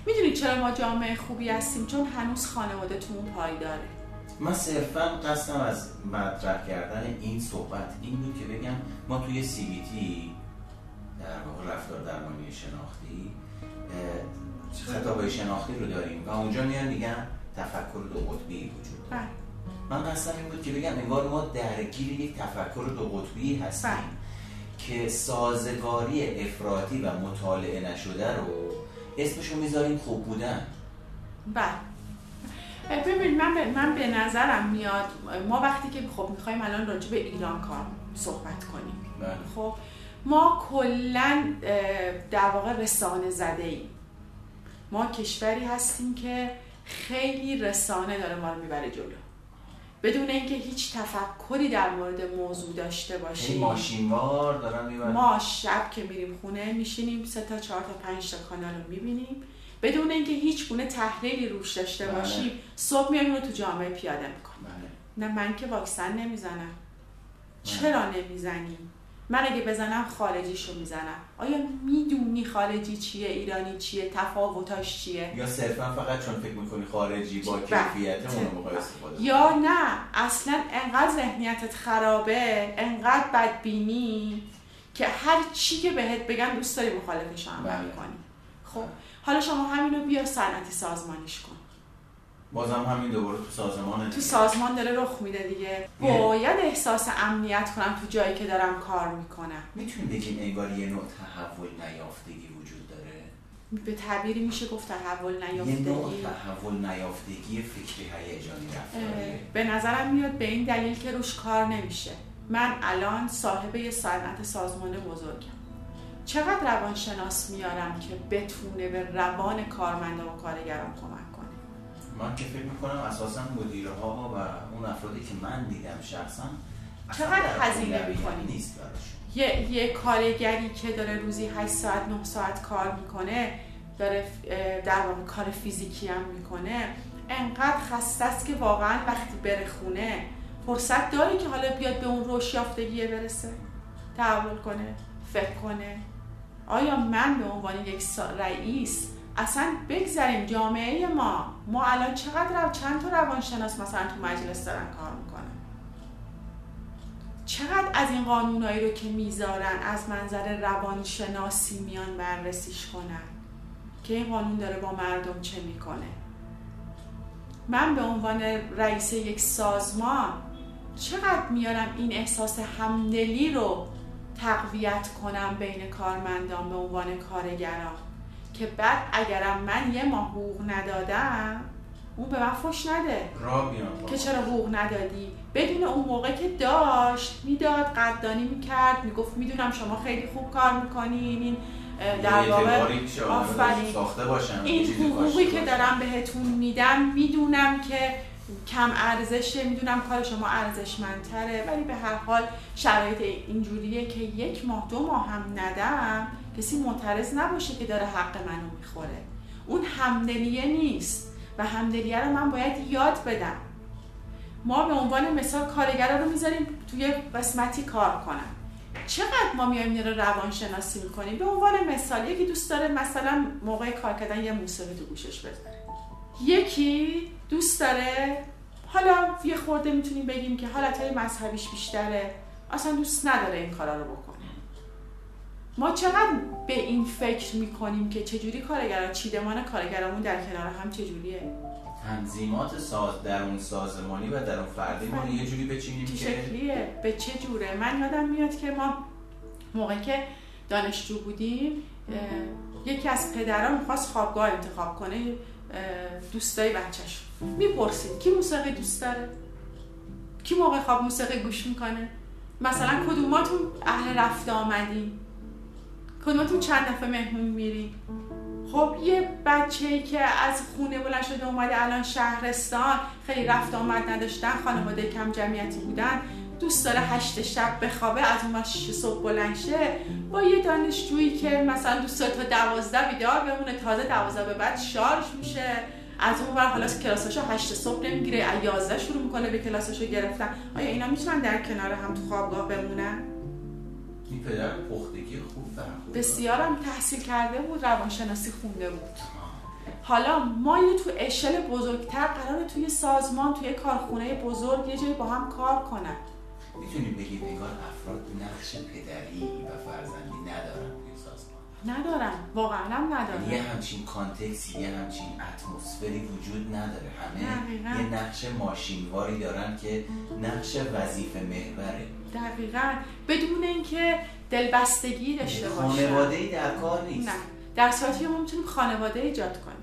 می‌دونید چرا ما جامعه خوبی هستیم؟ چون هنوز خانواده تو اون پایداره. من صرفا قصدم از مطرح کردن این صحبت این بود که بگم ما توی سی بی تی در واقع رفتار درمانی شناختی خطابای شناختی رو داریم و اونجا میان میگن تفکر دو قطبی وجود داره بله. من قصدم این بود که بگم انگار ما درگیر یک تفکر دو قطبی هستیم بله. که سازگاری افراطی و مطالعه نشده رو اسمشو می‌ذاریم خوب بودن بله ببین من به, من به نظرم میاد ما وقتی که خب می‌خوایم الان راجع به ایران کار صحبت کنیم. بله. خب ما کلا در واقع رسانه زده ایم ما کشوری هستیم که خیلی رسانه داره ما رو می‌بره جلو. بدون اینکه هیچ تفکری در مورد موضوع داشته باشیم. ماشینوار دارن ما شب که میریم خونه میشینیم سه تا چهار تا پنج تا کانال رو می‌بینیم. بدون اینکه هیچ گونه تحلیلی روش داشته بله. باشیم صبح میایم رو تو جامعه پیاده می‌کنیم. بله. نه من که واکسن نمی‌زنم. بله. چرا نمی‌زنیم من اگه بزنم خارجیشو می‌زنم. آیا می‌دونی خارجی چیه؟ ایرانی چیه؟ تفاوتاش چیه؟ یا صرفا فقط چون فکر می‌کنی خارجی با کیفیت اون رو استفاده یا نه اصلا انقدر ذهنیتت خرابه انقدر بدبینی که هر چی که بهت بگن دوست داری مخالفش عمل بله. کنی. خب حالا شما همینو بیا صنعتی سازمانیش کن. بازم همین دوباره تو سازمان تو سازمان داره رخ میده دیگه. باید احساس امنیت کنم تو جایی که دارم کار می‌کنم. می‌تونیم بگیم انگار یه نوع تحول نیافتگی وجود داره؟ به تعبیری میشه گفت تحول نیافتگی. یه نوع تحول نیافتگی فکری هیجانی رفتاریه. به نظرم میاد به این دلیل که روش کار نمیشه. من الان صاحب یه صنعت سازمان بزرگم. چقدر روانشناس میارم که بتونه به روان کارمنده و کارگران کمک من که فکر می‌کنم اساسا مدیرها و اون افرادی که من دیدم شخصا چقدر هزینه می‌کنی؟ نیست یه،, یه کارگری که داره روزی 8 ساعت 9 ساعت کار می‌کنه داره در واقع کار فیزیکی هم می‌کنه انقدر خسته است که واقعا وقتی بره خونه فرصت داره که حالا بیاد به اون روش یافتگیه برسه؟ تحول کنه فکر کنه؟ آیا من به عنوان یک رئیس اصلا بگذاریم جامعه ما؟ ما الان چقدر رو چند تا روانشناس مثلا تو مجلس دارن کار می‌کنن؟ چقدر از این قانونایی رو که می‌ذارن از منظر روانشناسی میان بررسیش کنن؟ که این قانون داره با مردم چه می‌کنه؟ من به عنوان رئیس یک سازمان چقدر میارم این احساس همدلی رو تقویت کنم بین کارمندان به عنوان کارگران که بعد اگرم من یه ماه حقوق ندادم اون به من فش نده. که چرا حقوق ندادی؟ بدون اون موقع که داشت می‌داد قدردانی می‌کرد می‌گفت می‌دونم شما خیلی خوب کار می‌کنین این در واقع این حقوقی که دارم بهتون میدم می‌دونم که کم ارزشه می‌دونم کار شما ارزشمندتره ولی به هر حال شرایط اینجوریه که یک ماه دو ماه هم ندم کسی معترض نباشه که داره حق منو می‌خوره. اون همدلیه نیست و همدلیه رو من باید یاد بدم. ما به عنوان مثال کارگرا رو می‌ذاریم توی قسمتی کار کنن چقدر ما میایم رو روانشناسی می‌کنیم؟ به عنوان مثال یکی دوست داره مثلا موقع کار کردن یه موسیقی تو گوشش بذاره. یکی دوست داره. حالا یه خورده می‌تونیم بگیم که حالت مذهبیش بیشتره. اصلا دوست نداره این کارا رو بکنه. ما چقدر به این فکر می‌کنیم که چجوری کارگران چیدمان کارگرامون در کنار هم چجوریه؟ تنظیمات ساز در اون سازمانی و در اون فردی ما یه جوری بچینیم که شکلیه؟ به چه جوره؟ من یادم میاد که ما موقعی که دانشجو بودیم یکی از پدران می‌خواست خوابگاه انتخاب کنه. دوستای بچهش. می‌پرسید کی موسیقی دوست داره؟ کی موقع خواب موسیقی گوش می‌کنه؟ مثلا کدوماتون اهل رفته آمدین؟ کدومتون چند دفعه مهمون میری خب یه بچه که از خونه بلند شده اومده الان شهرستان خیلی رفت آمد نداشتن خانواده کم جمعیتی بودن. دوست داره هشت شب بخوابه از اون شیش صبح بلند شه با یه دانشجویی که مثلا دوست داره تا دوازده بیدار بمونه تازه دوازده به بعد شارژ میشه. از اون ور حالا کلاساشو هشت صبح نمی‌گیره یازده شروع می‌کنه به کلاساشو گرفتن. آیا اینا می‌تونن در کنار هم تو خوابگاه بمونن؟ این پدر پختگی خوب بسیارم تحصیل کرده بود روانشناسی خونده بود. حالا ما یه تو اشل بزرگتر قراره توی سازمان توی کارخونه بزرگ یه جایی با هم کار کنن. می‌تونیم بگیم انگار افراد نقش پدری و فرزندی ندارن توی سازمان. ندارن. واقعا هم ندارن. یه همچین کانتکسی یه همچین اتمسفری وجود نداره. همه دقیقاً. یه نقش ماشینواری دارن که نقش وظیفه محوره. دقیقا. بدون اینکه دلبستگی داشته باشن. خانواده ای در کار نیست. نه. در صورتی که ما می‌تونیم خانواده ایجاد کنیم.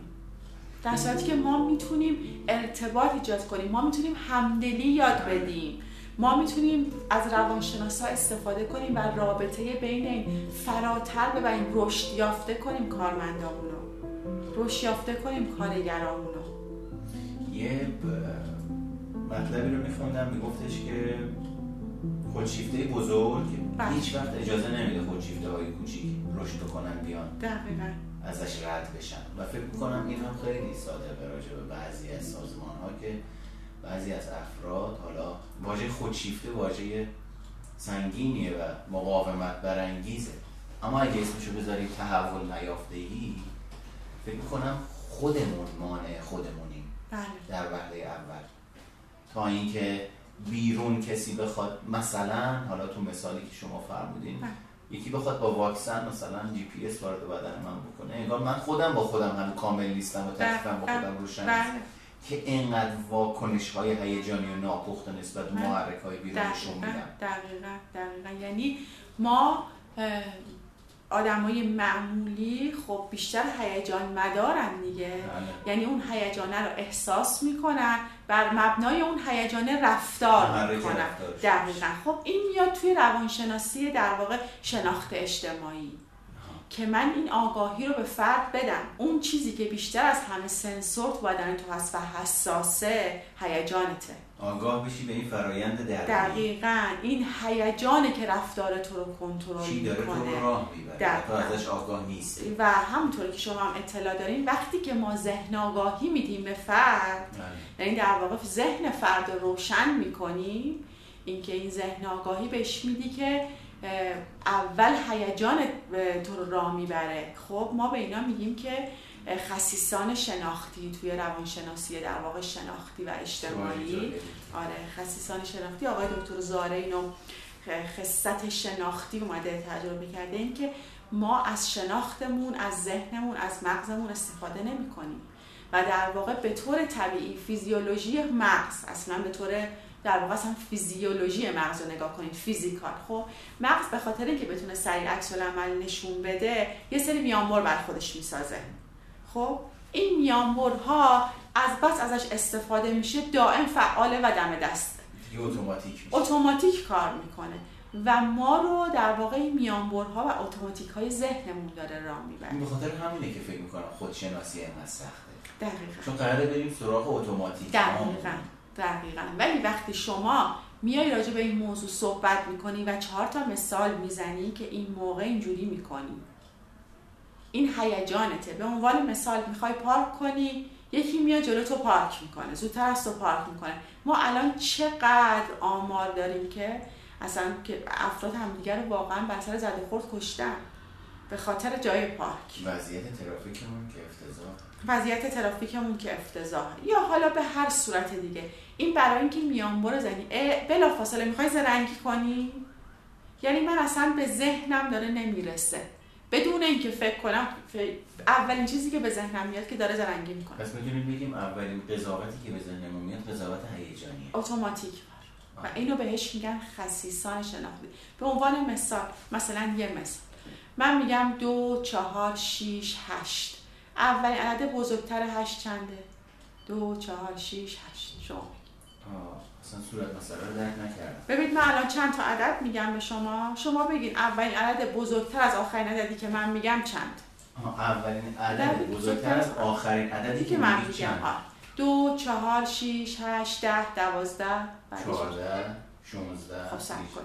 در صورتی که ما می‌تونیم ارتباط ایجاد کنیم. ما می‌تونیم همدلی یاد بدیم. ما می‌تونیم از روانشناسا استفاده کنیم و رابطه بین این فراتر ببریم رشد یافته کنیم کارمندامون رو رشد یافته کنیم کارگرامون رو یه مطلبی رو میخوندم میگفتش که خودشیفته بزرگ بله. هیچ وقت اجازه نمیده خودشیفته های کوچیک رشد بکنن بیان. دقیقا. ازش رد بشن. و فکر می‌کنم این هم خیلی صادقه راجع به بعضی از سازمان ها که بعضی از افراد حالا واژه خودشیفته واژه سنگینیه و مقاومت برانگیزه اما اگه اسمشو بذاریم تحول نیافتگی فکر می‌کنم خودمون مانع خودمونیم بله در وهله اول تا اینکه بیرون کسی بخواد مثلا حالا تو مثالی که شما فرمودین بله. یکی بخواد با واکسن مثلا جی پی اس وارد بدن من بکنه انگار من خودم با خودم هم کامل نیستم و تکلیفم با بله. خودم روشن نیست بله که اینقدر واکنش های هیجانی و ناپخته نسبت به. محرک های بیرون نشون دقیقا دقیقا یعنی ما آدمای معمولی خب بیشتر هیجان مدارن دیگه بله. یعنی اون هیجانه رو احساس می‌کنن بر مبنای اون هیجانه رفتار می‌کنن. دقیقا خب این میاد توی روانشناسی در واقع شناخت اجتماعی که من این آگاهی رو به فرد بدم. اون چیزی که بیشتر از همه سنسور تو بدن تو هست و حساسه هیجانته. آگاه بشی به این فرایند درونی دقیقا. این هیجانه که رفتار تو رو چی کنترل داره؟ تو رو می‌کنه. راه می‌بره. تو. ازش آگاه نیستی. و همونطور که شما هم اطلاع دارین وقتی که ما ذهن آگاهی میدیم به فرد بله. یعنی در واقع ذهن فرد رو روشن می‌کنیم اینکه این ذهن آگاهی بهش میدی که اول هیجان تو رو راه می‌بره. خب ما به اینا میگیم که اه، خسیسان شناختی توی روانشناسی در واقع شناختی و اجتماعی. آره خصیصان شناختی. آقای دکتر زاره اینو خصت شناختی اومده تجربه کرده این که ما از شناختمون از ذهنمون از مغزمون استفاده نمی کنیم و در واقع به طور طبیعی فیزیولوژی مغز اصلا به طور در واقع اصلا فیزیولوژی مغز رو نگاه کنید فیزیکال. خب مغز به خاطر اینکه بتونه سریع عکس العمل نشون بده یه سری میانبر بر خودش می‌سازه. خب این میانبرها از بس ازش استفاده میشه دائم فعاله و دم دسته دیگه اتوماتیک اتوماتیک کار می‌کنه و ما رو در واقع این میانبرها و اتوماتیک های ذهنمون داره راه می‌بره. به خاطر همینه که فکر می‌کنم خودشناسی اینقدر سخته. دقیقا. چون قراره بریم سراغ اتوماتیک. دقیقا. دقیقا. ولی وقتی شما میای راجع به این موضوع صحبت می‌کنی و چهار تا مثال می‌زنی که این موقع اینجوری می‌کنی. این هیجانته. به عنوان مثال می‌خوای پارک کنی یکی میاد جلو تو پارک می‌کنه زودتر از تو پارک می‌کنه. ما الان چقدر آمار داریم که اصلا که افراد همدیگه رو واقعا بر سر زده خورد کشتن. به خاطر جای پارک. وضعیت ترافیکمون که افتضاح. وضعیت ترافیکمون که افتضاح. یا حالا به هر صورت دیگه. این برای اینکه میانبر زنی. بلا فاصله می‌خوای زرنگی کنی؟ یعنی من اصلا به ذهنم داره نمی‌رسه. بدون اینکه فکر کنم اولین چیزی که به ذهنم میاد که داره زرنگی می‌کنه. پس می‌تونیم بگیم اولین قضاوتی که به ذهنمون میاد قضاوت هیجانیه. اتوماتیک. و اینو بهش میگن خصیصان شناختی. به عنوان مثال مثلا یه مثال. من میگم دو چهار شیش هشت. اولین عدد بزرگتر هشت چنده؟ دو چهار شیش هشت. شما. اصلا صورت مسئله رو درک نکردم. ببینید من الان چند تا عدد میگم به شما. شما بگین اولین عدد بزرگتر از آخرین عددی که من میگم چند؟ اولین عدد عدد بزرگتر از آخرین عددی که من میگم. چند. دو چهار شیش هشت ده دوازده. چهارده شونزده خب سب بیست. کن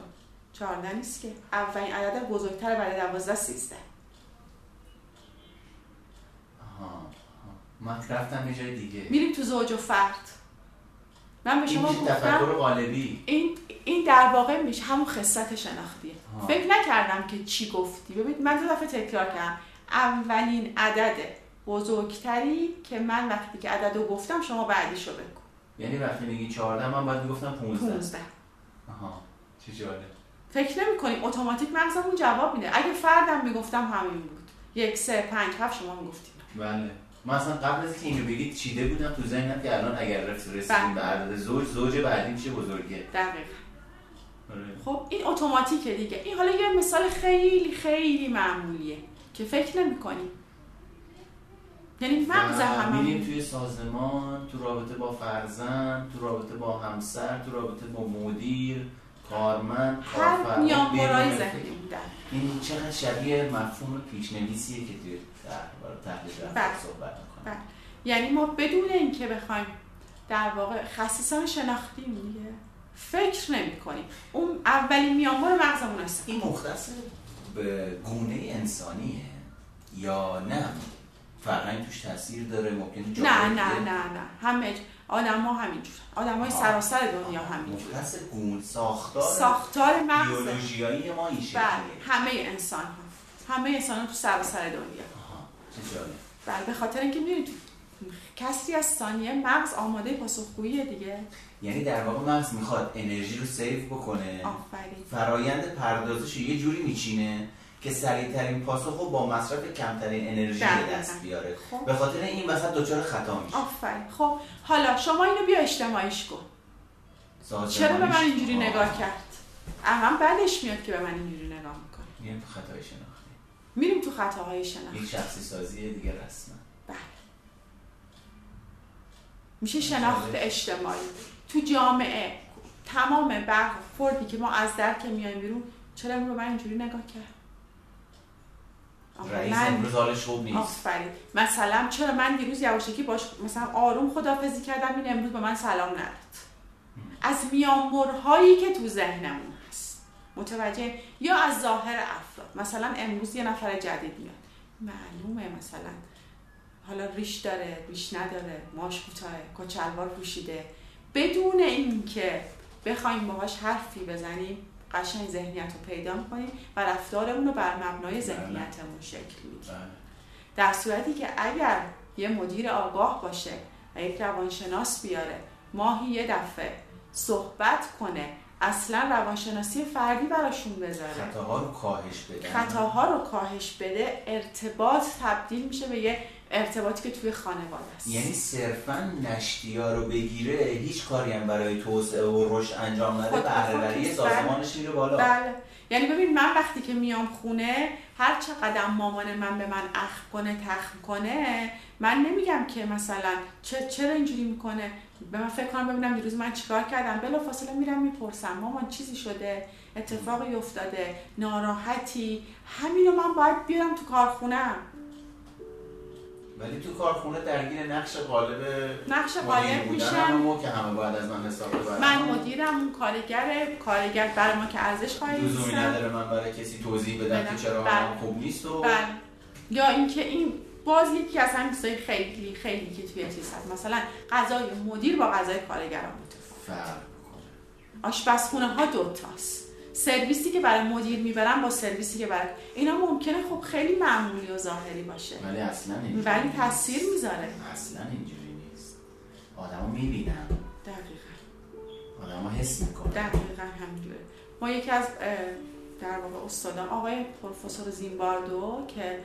چهارده نیست که. اولین عدد بزرگتر بعد دوازده سیزده. آها،. من رفتم یه جای دیگه. میریم تو زوج و فرد. من به شما تفکر گفتم قالبی این این در واقع میشه همون خصت شناختیه. فکر نکردم که چی گفتی. ببین من دو دفعه تکرار کردم. اولین عدد بزرگتری که من وقتی که عدد رو گفتم شما بعدیشو بگو. یعنی وقتی میگی 14 من باید می‌گفتم 15 15 آها. چه جالب. فکر نمی کنیم اتوماتیک مغزمون جواب میده. اگه فردم می‌گفتم همین بود. یک سه پنج هفت شما می‌گفتید بله. من اصلا قبل از اینو بگید چیده بودم تو ذهنم که الان اگر رس- رسیدیم به عدد زوج زوج بعدی میشه بزرگه؟ دقیقا. آره. خب این اتوماتیکه دیگه. این حالا یه مثال خیلی خیلی معمولیه که فکر نمی کنیم یعنی مغز هممون میریم توی سازمان تو رابطه با فرزند تو رابطه با همسر تو رابطه با مدیر کارمند هر کارفرما، میانبرای بیرون ذهنی فکر. بودن. این چقدر شبیه مفهوم پیشنویسیه که توی برای تحلیل بله. صحبت بله. یعنی ما بدون اینکه بخوایم در واقع خصیصان شناختی دیگه فکر نمی کنیم اون اولین میانبر مغزمون است. این مختص به گونه انسانیه یا نه؟ فرهنگ توش تاثیر داره ممکنه جا نه؟ نه نه نه. همه آدم ها همینجور. آدم های. سراسر دنیا همینجور. مختص گون ساختار ساختار مغز. بیولوژیایی ما این شکلیه. بله. همه انسان ها همه انسان ها تو سراسر دنیا. بله به خاطر اینکه می‌دونید کسری از ثانیه مغز آماده پاسخگویی دیگه. یعنی در واقع مغز می‌خواد انرژی رو سیو بکنه. آفرین. فرایند پردازش یه جوری میچینه که سریعترین پاسخ رو با مصرف کمترین انرژی به دقیقاً. دست بیاره. خب. به خاطر این وسط دچار خطا میشه. آفرین. خب حالا شما اینو بیا اجتماعیش کن. چرا به من اینجوری آه. نگاه کرد؟ اهم بعدش میاد که به من اینجوری نگاه می‌کنه. تو خطای میریم تو خطاهای شناختی یک شخصی سازی دیگه رسما بله. میشه شناخت اجتماعی. تو جامعه تمام برخوردی که ما از در که میایم بیرون چرا به من اینجوری نگاه کرد؟ رئیس من امروز حالش خوب نیست. آفرین. مثلا چرا من دیروز یواشکی باش مثلا آروم خدافزی کردم این امروز به من سلام نداد. از میانبرهایی که تو ذهنمون هست. متوجه یا از ظاهر افراد مثلا امروز یه نفر جدید میاد. معلومه مثلا. حالا ریش داره ریش نداره ماش کوتاه کچلوار پوشیده. بدون اینکه بخوایم باهاش حرفی بزنیم قشنگ ذهنیت رو پیدا کنیم و رفتارمون رو بر مبنای ذهنیتمون شکل میدیم بله. در صورتی که اگر یه مدیر آگاه باشه و یک روانشناس بیاره ماهی یه دفعه صحبت کنه اصلا روانشناسی فردی براشون بذاره. خطاها رو کاهش بدن خطاها رو کاهش بده ارتباط تبدیل میشه به یه ارتباطی که توی خانواده است. یعنی صرفا نشتیا رو بگیره هیچ کاری هم برای توسعه و رشد انجام نده بهرهوری خود سازمانش میره بالا. بله. یعنی ببین من وقتی که میام خونه هر چقدر مامان من به من اخ کنه تخم کنه من نمیگم که مثلا چرا اینجوری می‌کنه؟ به من فکر کنم ببینم دیروز من چیکار کردم. بلا فاصله میرم می‌پرسم. مامان چیزی شده؟ اتفاقی افتاده؟ ناراحتی؟ همینو من باید بیارم تو کارخونم. ولی تو کارخونه درگیر نقش قالب نقش قالب میشم. که همه باید از من حساب ببرن. من مدیرم اون کارگر کارگر برای ما که ارزش قائل نیستم. نداره من برای کسی توضیح بدم. که چرا بله. خوب نیست و بله. یا اینکه این باز یکی از همین چیزای خیلی خیلی که توی چیز هست. مثلا غذای مدیر با غذای کارگران متفاوت آشپزخونه ها دوتاست سرویسی که برای مدیر می‌برن با سرویسی که برای اینا ممکنه خب خیلی معمولی و ظاهری باشه. ولی اصلا اینجوری ولی. تاثیر می‌ذاره. اصلا اینجوری نیست. آدمو می‌بینن. دقیقا. آدمو حس می‌کنن. دقیقا همینجوره. ما یکی از در واقع استادان آقای پروفسور زیمباردو که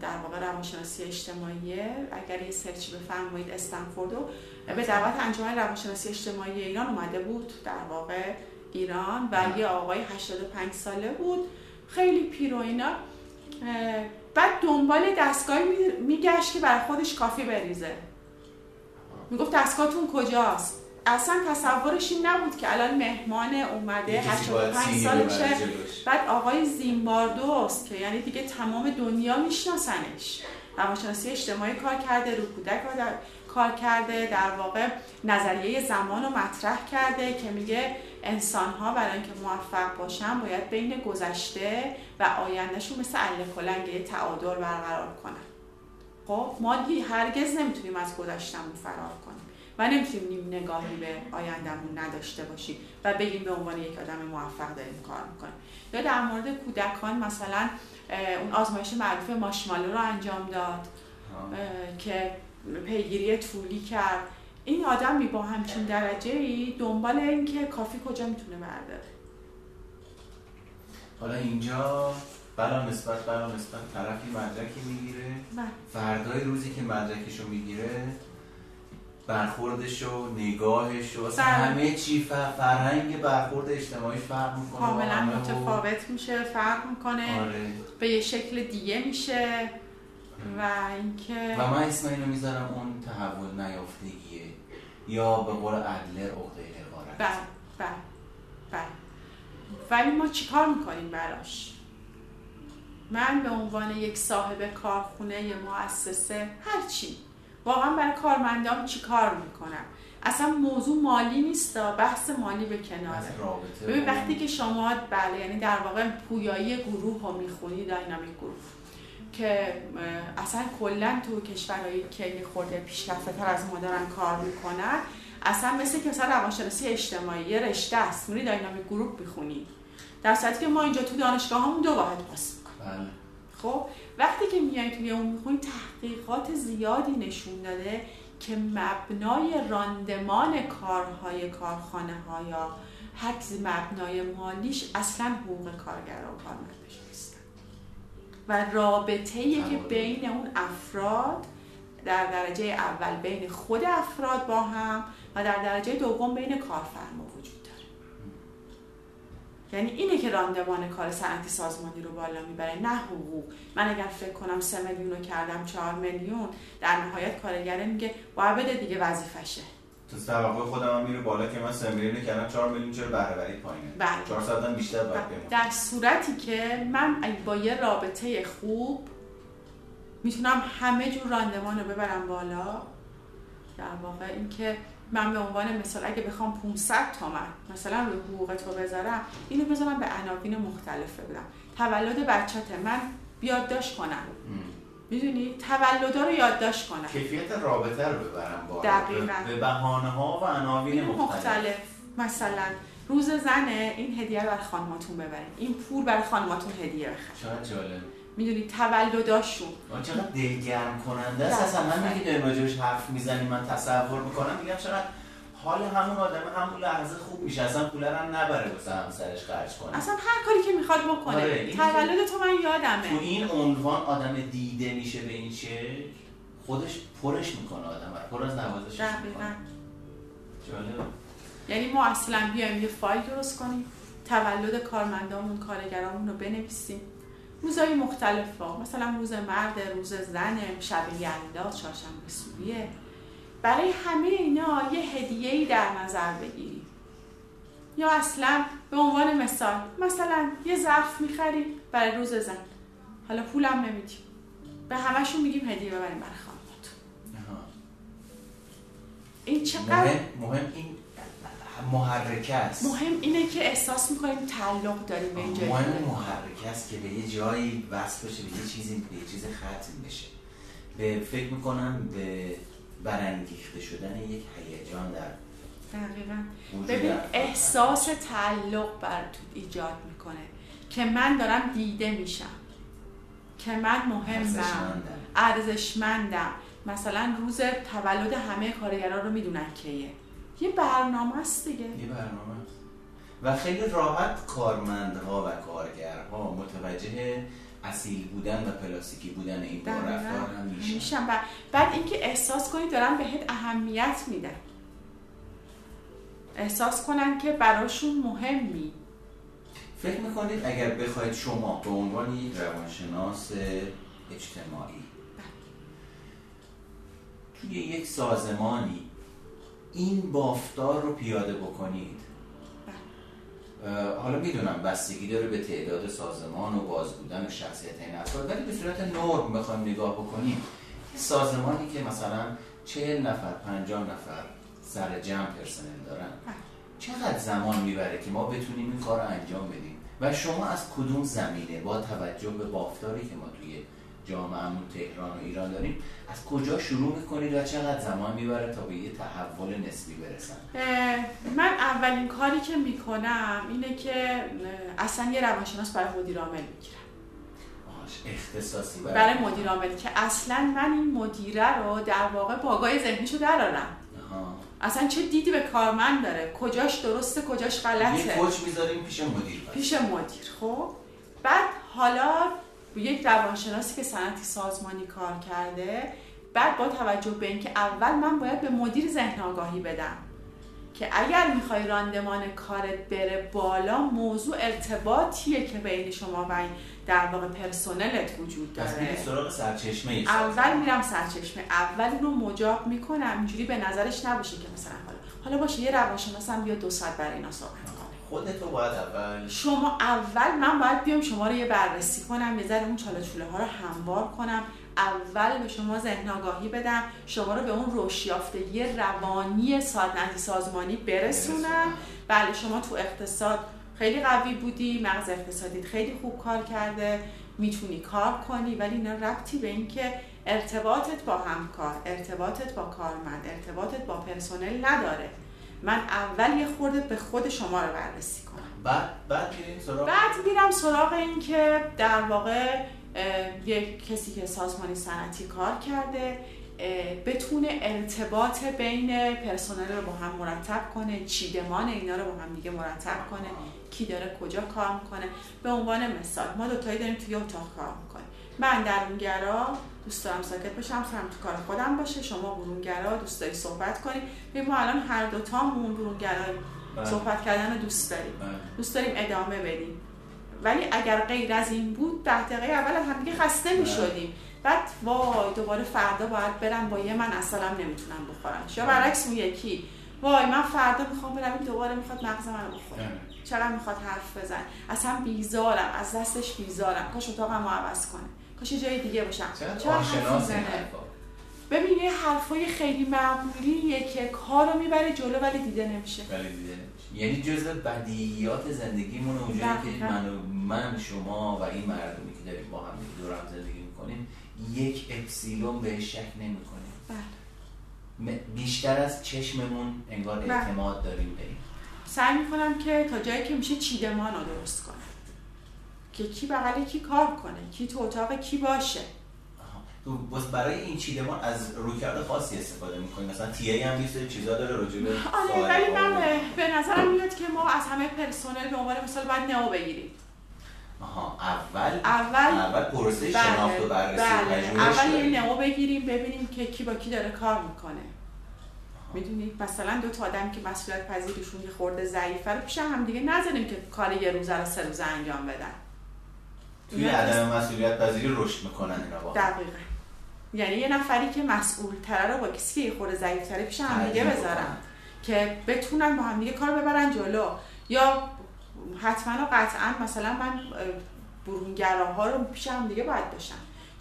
در واقع روانشناسی اجتماعیه اگر یه سرچی بفرمایید استنفوردو به دعوت انجمن روانشناسی اجتماعی ایران اومده بود در واقع ایران و یه آقای 85 ساله بود خیلی پیر و اینا. بعد دنبال دستگاهی می- میگشت که برای خودش کافی بریزه. می‌گفت دستگاهتون کجاست؟ اصلا تصورش این نبود که الان مهمان اومده یه کسی باید 85 سینی سالشه. بعد آقای زیمباردوست که یعنی دیگه تمام دنیا میشناسنش. روانشناسی اجتماعی کار کرده رو کودک در- کار کرده در واقع نظریه زمان رو مطرح کرده که میگه انسان ها برای اینکه موفق باشن باید بین گذشته و آیندهشون مثل اله کلنگ یه تعادل برقرار کنن. خب ما هرگز نمی‌تونیم از گذشتمون فرار کنیم. و نمی‌تونیم نیم نگاهی به آیندهمون نداشته باشیم و بگیم به عنوان یک آدم موفق داریم کار می‌کنیم. یا در مورد کودکان مثلا اون آزمایش معروف ماشمالو رو انجام داد که پیگیری طولی کرد. این آدمی با همچین درجه ای دنبال این که کافی کجا می‌تونه برداره. حالا اینجا بلا نسبت بلا نسبت طرفی مدرکی می‌گیره. بله. فردای روزی که مدرکشو می‌گیره برخوردش و نگاهش و بله. همه چی فرهنگ برخورد اجتماعیش فرق می‌کنه کاملا همه و- متفاوت میشه فرق می‌کنه. آره. به یه شکل دیگه میشه و اینکه و من اسم اینو می‌ذارم اون تحول نیافتگیه. یا به قول ادلر عقده حقارت. بله بله بله. ولی ما چیکار می‌کنیم براش؟ من به عنوان یک صاحب کارخونه یه مؤسسه هرچی واقعا برای کارمندام چیکار می‌کنم؟ اصلا موضوع مالی نیست بحث مالی به کناره. ببین وقتی که شما بله یعنی در واقع پویایی گروه رو می‌خونی داینامیک گروه که اصلا کلا تو کشورهایی که یه خورده پیشرفته تر از ما دارن کار می‌کنن اصلا مثل که مثلا روانشناسی اجتماعی یه رشته است میری داینامیک گروه می‌خونی. در صورتی که ما اینجا تو دانشگاه همون دو واحد پاس می‌کنیم. بله. خب وقتی که میای توی اون می‌خونی تحقیقات زیادی نشون داده که مبنای راندمان کارهای کارخانه ها یا حتی مبنای مالیش اصلا حقوق کارگران و کارمندش نیستن و رابطه که. بین اون افراد در درجه اول بین خود افراد با هم و در درجه دوم بین کارفرما یعنی اینه که راندمان کار صنعتی سازمانی رو بالا می‌بره نه حقوق. من اگر فکر کنم سه میلیون رو کردم چهار میلیون در نهایت کارگره میگه باید بده دیگه وظیفشه. تو توقع خودم هم میره بالا که من 3 میلیون کردم 4 میلیون چرا بهره وری پایینه؟ بله. 400 هم بیشتر باید و بمونه. در صورتی که من با یه رابطه خوب می‌تونم همه جور راندمان رو ببرم بالا در واقع اینکه من به عنوان مثال اگه بخوام 500 تومن مثلا روی حقوق تو بذارم اینو بذارم به عناوین مختلف بدم. تولد بچت من یادداشت کنم. می‌دونی؟ تولدا رو یادداشت کنم. کیفیت رابطه رو ببرم بالا دقیقاً. به- به بهانه ها و عناوین مختلف. مختلف. مثلا روز زنه این هدیه رو برای خانماتون ببرین. این پول برای خانماتون هدیه بخرین. چقدر جالب. می‌دونی تولداشون. چقدر دلگرم کننده است. اصلا من میگی داریم راجبش حرف می‌زنی من تصور می‌کنم میگم چقدر حال همون آدم همون لحظه خوب میشه اصلا پول رو هم نبره واسه همسرش خرج کنه. اصلا هر کاری که می‌خواد بکنه. آره، تولد تو من تو یادمه این عنوان آدم دیده میشه به این شکل خودش پرش می‌کنه آدم پر از نوازش دقیقا. می‌کنه جالب یعنی ما اصلا بیایم یه فایل درست کنیم تولد کارمندامون کارگرامون رو بنویسیم. روزهای مختلف ها مثلا روز مرد روز زن شب یلدا چهارشنبه سوریه. برای همه اینا یه هدیه‌ای در نظر بگیریم. یا اصلا به عنوان مثال مثلا یه ظرف می‌خریم برای روز زن. حالا پولم نمیدیم. به همشون میگیم هدیه ببریم برای خانماتون آها. این چقدر مهم, مهم این محرکه است. مهم اینه که احساس می‌کنیم تعلق داریم به جایی مهم که محرکه است که به یه جایی وصل بشه به یه چیزی به یه چیز ختم بشه. به فکر می‌کنم به برانگیخته شدن یک هیجان در دقیقا. ببین. احساس تعلق بر تو ایجاد می‌کنه که من دارم دیده میشم. که من مهمم. ارزشمندم. ارزشمندم. مثلا روز تولد همه کارگران رو می‌دونن کیه. یه برنامه است دیگه. یه برنامه است. و خیلی راحت کارمندها و کارگرها متوجه اصیل بودن و پلاستیکی بودن این با. رفتار هم میشن. و بعد اینکه احساس کنی دارن بهت اهمیت میدن. احساس کنن که براشون مهمی. فکر می‌کنید اگر بخواید شما به عنوان یک روانشناس اجتماعی توی یک سازمانی این بافتار رو پیاده بکنید. اه، حالا می‌دونم بستگی داره به تعداد سازمان و باز بودن و شخصیت این افراد ولی به صورت نرم بخوایم نگاه بکنیم. سازمانی که مثلا چهل نفر پنجاه نفر سر جمع پرسنل دارن. چقدر زمان می‌بره که ما بتونیم این کار رو انجام بدیم؟ و شما از کدوم زمینه با توجه به بافتاری که ما توی جامعهمون تهران و ایران داریم از کجا شروع می‌کنید و چقدر زمان می‌بره تا به یه تحول نسبی برسن؟ من اولین کاری که می‌کنم اینه که اصلا یه روانشناس برای مدیر عامل می‌گیرم. اختصاصی برای مدیر عامل که اصلا من این مدیره رو در واقع باگای ذهنیشو درارم. اصلا چه دیدی به کارمند داره؟ کجاش درسته کجاش غلطه؟ یه کوچ می‌ذاریم پیش مدیر. پیش مدیر خب؟ بعد حالا یک روانشناسی که سنتی سازمانی کار کرده بعد با توجه به اینکه اول من باید به مدیر ذهن آگاهی بدم که اگر می‌خوای راندمان کارت بره بالا موضوع ارتباطیه که بین شما و این در واقع پرسنلت وجود داره. سراغ سرچشمه اول میرم سرچشمه. اول اینو مجاب می‌کنم. اینجوری به نظرش نباشه که مثلا حالا. حالا باشه یه روانشناسم بیا دو ساعت برای اینا صحبت خودتو باید اول شما اول من باید بیام شما رو یه بررسی کنم یه ذره اون چاله چوله ها رو هموار کنم. اول به شما ذهن آگاهی بدم شما رو به اون روشیافتگی روانی سادنتی سازمانی برسونم. بله شما تو اقتصاد خیلی قوی بودی مغز اقتصادیت خیلی خوب کار کرده می‌تونی کار کنی ولی اینا ربطی به اینکه ارتباطت با همکار ارتباطت با کارمند ارتباطت با پرسنل نداره. من اول یه خورده به خود شما رو بررسی کنم. بعد بعد سراغ بعد میرم سراغ این که در واقع یک کسی که سازمانی صنعتی کار کرده بتونه ارتباط بین پرسنل رو با هم مرتب کنه چیدمان اینا رو با هم دیگه مرتب کنه کی داره کجا کار می‌کنه. به عنوان مثال ما دوتایی داریم توی اتاق کار می‌کنیم. من درونگرا دوست دارم ساکت باشم سرم تو کار خودم باشه. شما برونگرا دوست داری صحبت کنیم. ما الان هر دوتامون برونگرا بله. صحبت کردن رو دوست داریم. بله. دوست داریم ادامه بدیم. ولی اگر غیر از این بود ده دقیقه اول هم دیگه خسته می شدیم بعد وای دوباره فردا باید برم با یه من اصلا نمی‌تونم بخورم یا برعکس اون یکی. وای من فردا می‌خوام برم دوباره می‌خواد مغز منو بخوره. چرا می‌خواد حرف بزن اصلا بیزارم. از دستش بیزارم. کاش اتاقم عوض کنه. کاش یه جای دیگه باشم. چرا حرف ببین یه حرفای خیلی معمولیه که کار رو می‌بره جلو ولی دیده نمیشه. ولی دیده نمیشه. یعنی جزء بدیهیات زندگیمون اونجایی که من, من شما و این مردمی که داریم با هم دورم زندگی می‌کنیم یک اپسیلون به شک نمی‌کنیم. بله. بیشتر از چشممون انگار بله. اعتماد داریم به این. سعی می‌کنم که تا جایی که میشه چیدمان رو درست کنم. که کی بغل کی کار کنه کی تو اتاق کی باشه. تو برای این چیدمان از رویکرد خاصی استفاده می‌کنیم. مثلا تی ای هم یه چیزا داره راجع به آره ولی من به نظرم میاد که ما از همه پرسنل به عنوان مثال باید نو بگیریم. آها اول اول اول پروسه بله. شناخت و بررسی بله. اول یه نو بگیریم ببینیم که کی با کی داره کار می‌کنه. می‌دونید مثلا دو تا آدم که مسئولیت پذیرشون یه خورده ضعیفه رو پیش هم دیگه نذاریم که کار یه روزه رو سه روزه انجام بدن. توی عدم مسئولیت پذیری رشد می‌کنن اینا با دقیقا. یعنی یه نفری که مسئول تره رو با کسی که خورده ضعیف تره پیش هم دیگه بذارن که بتونن با هم دیگه کار ببرن جلو. یا حتما و قطعا مثلا من برونگراها رو پیش هم دیگه باید باشم.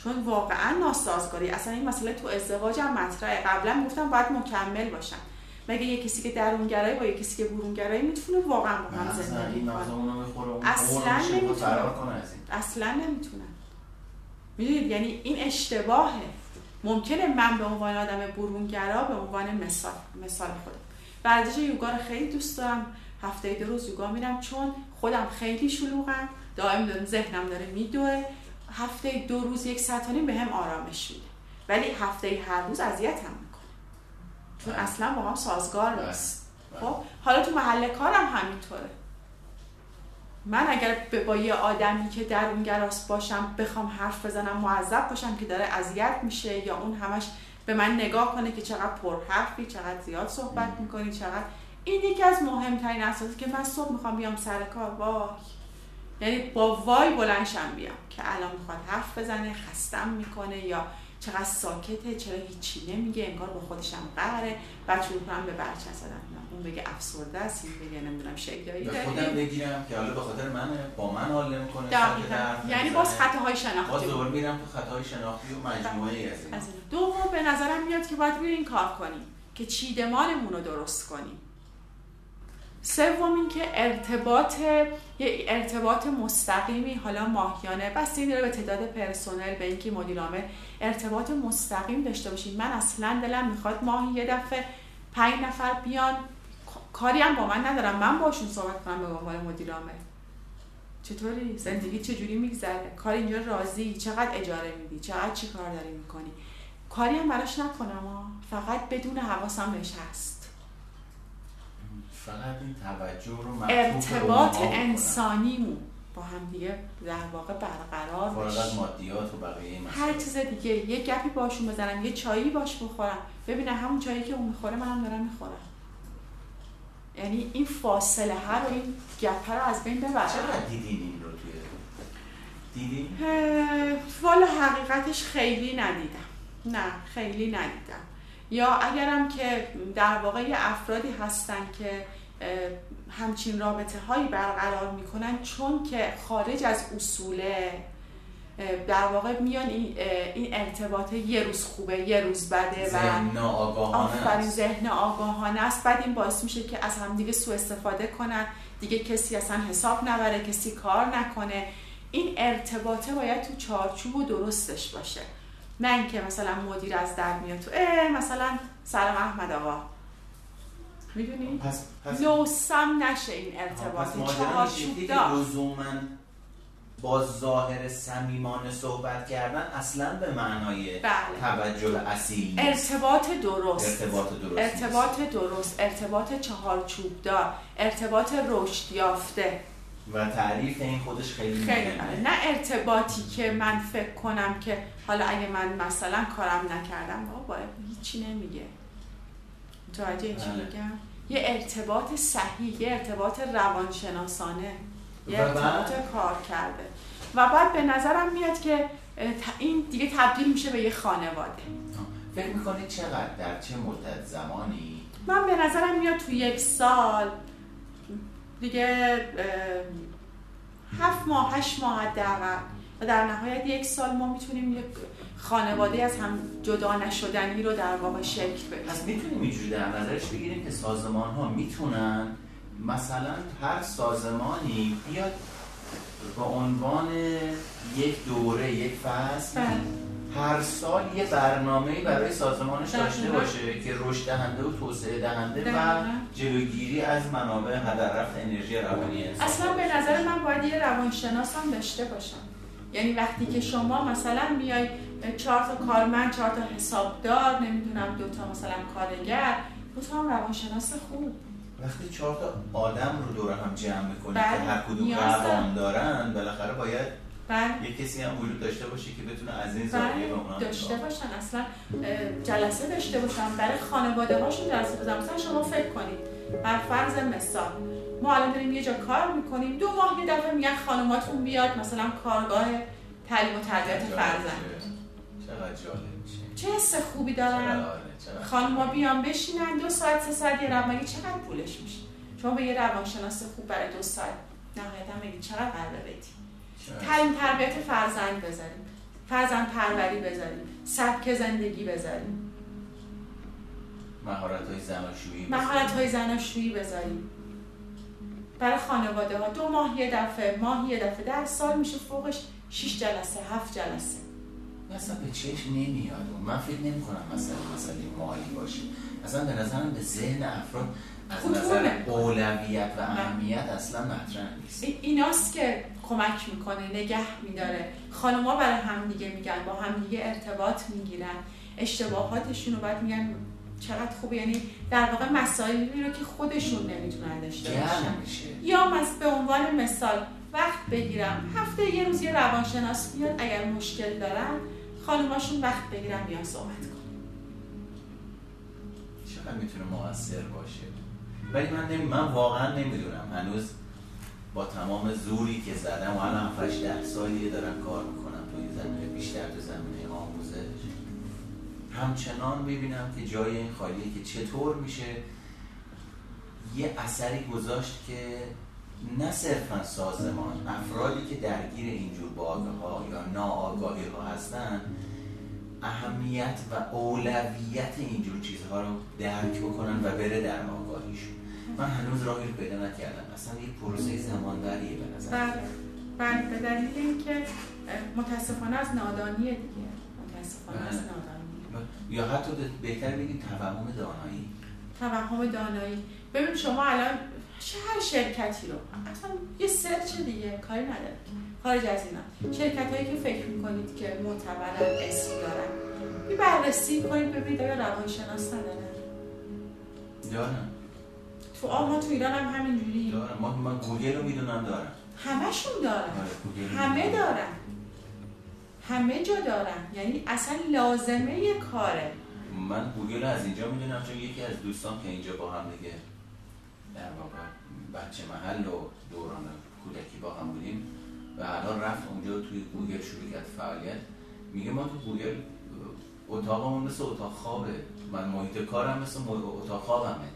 چون واقعا ناسازگاری. اصلا این مسئله تو ازدواج هم مطرحه. قبلا گفتم باید مکمل باشم. مگه یه کسی که درونگرایی با یه کسی که برونگرایی می‌تونه واقعا با هم زندگی کنه؟ اصلا نمی‌تونه. اصلا نمی‌تونن می‌دونید؟ یعنی این اشتباهه. ممکنه من به عنوان آدم برونگرا به عنوان مثال مثال خودم. ورزش یوگا رو خیلی دوست دارم. هفته دو روز یوگا میرم چون خودم خیلی شلوغم. دائم دارم ذهنم داره میدوه. هفته دو روز یک ساعت به هم آرامش میده. ولی هفته هر روز اذیتم. چون. اصلا با هم سازگار بله. نیست بله. خب حالا تو محل کارم همینطوره من اگر با یه آدمی که در اون گراس باشم بخوام حرف بزنم معذب باشم که داره اذیت میشه یا اون همش به من نگاه کنه که چقدر پر حرفی چقدر زیاد صحبت می‌کنی چقدر این یکی از مهمترین اساسی که من صبح می‌خوام بیام سر کار وای یعنی با وای بلنشم بیام که الان می‌خواد حرف بزنه خستم می‌کنه یا چقدر ساکته چرا هیچی نمیگه انگار با خودشم قهره. بعد شروع کنم به برچه زدن. اون بگه افسرده است این بگه نمی‌دونم شیدایی به خودم بگیرم که حالا به خاطر منه با من حال نمی‌کنه یعنی باز خطاهای شناختی. باز دوباره میرم تو خطاهای شناختی و مجموعه ای از این. دوم به نظرم میاد که باید روی این کار کنیم که چیدمانمون رو درست کنیم. سوم اینکه ارتباط یه ارتباط مستقیمی حالا ماهیانه. بس داره به تعداد پرسنل به اینکه مدیر ارتباط مستقیم داشته باشید من اصلا دلم می‌خواد ماهی یه دفعه پنج نفر بیان. کاری هم با من ندارم. من باشون صحبت کنم به عنوان مدیر چطوری؟ زندگی چجوری میگذره؟ کار اینجا راضی؟ چقدر اجاره میدی؟ چقدر چی کار داری می‌کنی؟ کاری هم براش نکنم فقط بدون حواسم بهش هست. فقط این توجه رو ارتباط انسانیمون با هم دیگه در واقع برقرار بشه مادیات و بقیه هر چیز دیگه یه گپی باشون بزنم یه چایی باش بخورم ببینه همون چایی که اون می‌خوره منم دارم می‌خورم. یعنی این فاصله ها رو این گپه رو از بین ببرم چقدر دیدین این رو توی دیدین؟ والا حقیقتش خیلی ندیدم. نه خیلی ندیدم. یا اگرم که در واقع افرادی هستن که همچین رابطه هایی برقرار می‌کنن چون که خارج از اصوله در واقع میان این, این ارتباط یه روز خوبه یه روز بده آگاهانه آفرین ذهن آگاهانه است. بعد این باعث میشه که از هم دیگه سوء استفاده کنن دیگه کسی اصلا حساب نبره کسی کار نکنه. این ارتباطه باید تو چارچوب و درستش باشه. نه اینکه مثلا مدیر از در میاد تو اه مثلا سلام احمد آقا. می‌دونی؟ پس, پس لوسم نشه این ارتباط چارچوب دار. با ظاهر صمیمانه صحبت کردن اصلا به معنای بله. توجه اصیل ارتباط درست. ارتباط درست ارتباط درست ارتباط چهارچوب دار ارتباط رشد یافته. و تعریف این خودش خیلی, خیلی نه ارتباطی که من فکر کنم که حالا اگه من مثلا کارم نکردم بابا هیچی نمیگه. متوجه چی بله. میگم؟ یه ارتباط صحیح یه ارتباط روانشناسانه یه ارتباط کار کرده. و بعد به نظرم میاد که این دیگه تبدیل میشه به یه خانواده. فکر می‌کنی چقدر در چه مدت زمانی؟ من به نظرم میاد تو یک سال دیگه هفت ماه هشت ماه حداقل و در نهایت یک سال ما می‌تونیم یک خانواده از هم جدا نشدنی رو در واقع شکل بدیم پس می‌تونیم اینجوری در نظرش بگیریم که سازمان ها می‌تونن مثلا هر سازمانی بیاد به عنوان یک دوره یک فصل بله. هر سال یه برنامه برای سازمانش داشته باشه که رشد دهنده و توسعه دهنده و جلوگیری از منابع هدر رفت انرژی روانی اصلا به نظر من باید یه روانشناس هم داشته باشم. یعنی وقتی که شما مثلا میای چهار تا کارمند چهار تا حسابدار نمی‌دونم دو تا مثلا کارگر دو تا هم روانشناس خوب. وقتی چهار تا آدم رو دور هم جمع می‌کنید که بله، هر کدوم روان دارن بالاخره باید بله. یه کسی هم وجود داشته باشه که بتونه از این زاویه بله. به اونا داشته باشن. اصلا جلسه داشته باشن. برای خانواده هاشون جلسه بزنن. مثلا شما فکر کنید بر فرض مثال ما الان داریم یه جا کار می‌کنیم. دو ماه یه دفعه میگن خانماتون بیاد مثلا کارگاه تعلیم و تربیت فرزند. چقدر جالب چه حس خوبی دارن؟ خانم‌ها بیان بشینن دو ساعت سه ساعت یه روانی چقدر پولش میشه؟ شما به یه روانشناس خوب برای دو ساعت نهایتا بگید چقدر قراره بدید تعلیم تربیت فرزند بذاریم فرزند پروری بذاریم سبک زندگی بذاریم مهارت های زناشویی مهارت های زناشویی بذاریم برای خانواده ها. دو ماه یه دفعه ماه یه دفعه. در سال میشه فوقش 6 جلسه هفت جلسه. اصلا به چشم نمیاد. من فکر نمی کنم مثلا مسئله مالی باشه. اصلا به نظرم به ذهن افراد از نظر اولویت و اهمیت اصلا مطرح نیست. ایناست که کمک می‌کنه نگه میداره. خانوما برای هم دیگه میگن با هم دیگه ارتباط می‌گیرن. اشتباهاتشون رو باید میگن چقدر خوبه. یعنی در واقع مسائلی رو که خودشون نمی‌تونن داشته باشن. یا مز به عنوان مثال وقت بگیرم. هفته یه روز یه روانشناس بیاد اگر مشکل دارن خانماشون وقت بگیرن بیان صحبت کن چقدر می‌تونه موثر باشه؟ ولی من نمی... من واقعا نمی‌دونم. هنوز با تمام زوری که زدم و الان 8 ده سالیه دارم کار می‌کنم توی زمینه بیشتر تو زمینه آموزش. همچنان می‌بینم که جای این خالیه که چطور میشه یه اثری گذاشت که نه صرفا سازمان افرادی که درگیر اینجور باگه ها یا ناآگاهی ها هستن اهمیت و اولویت اینجور چیزها رو درک بکنن و بره در آگاهیشون. من هنوز راهی رو پیدا نکردم. اصلا یه پروسه زمانبریه به نظر بله. بله. به دلیل اینکه متاسفانه از نادانیه دیگه. متاسفانه از بله. نادانی یا حتی بهتر بگیم توهم دانایی. توهم دانایی. ببین شما الان چه هر شرکتی رو اصلا یه سرچ دیگه کاری نداره خارج از اینا. شرکت هایی که فکر می‌کنید که معتبرن اسم دارن. یه بررسی کنید ببینید آیا روانشناس ندارن. دارم تو آما تو ایران هم همینجوری دارم. ما من گوگل رو می‌دونم دارم. همشون دارن. آره، همه. دارن. همه جا دارن. یعنی اصلا لازمه‌ی کاره. من گوگل رو از اینجا می‌دونم چون یکی از دوستان که اینجا با هم دیگه در واقع بچه محل و دوران کودکی با هم بودیم و الان رفت اونجا توی گوگل شروع کرد فعالیت. میگه ما تو گوگل اتاقمون مثل اتاق خوابه. من محیط کارم مثل اتاق خوابمه.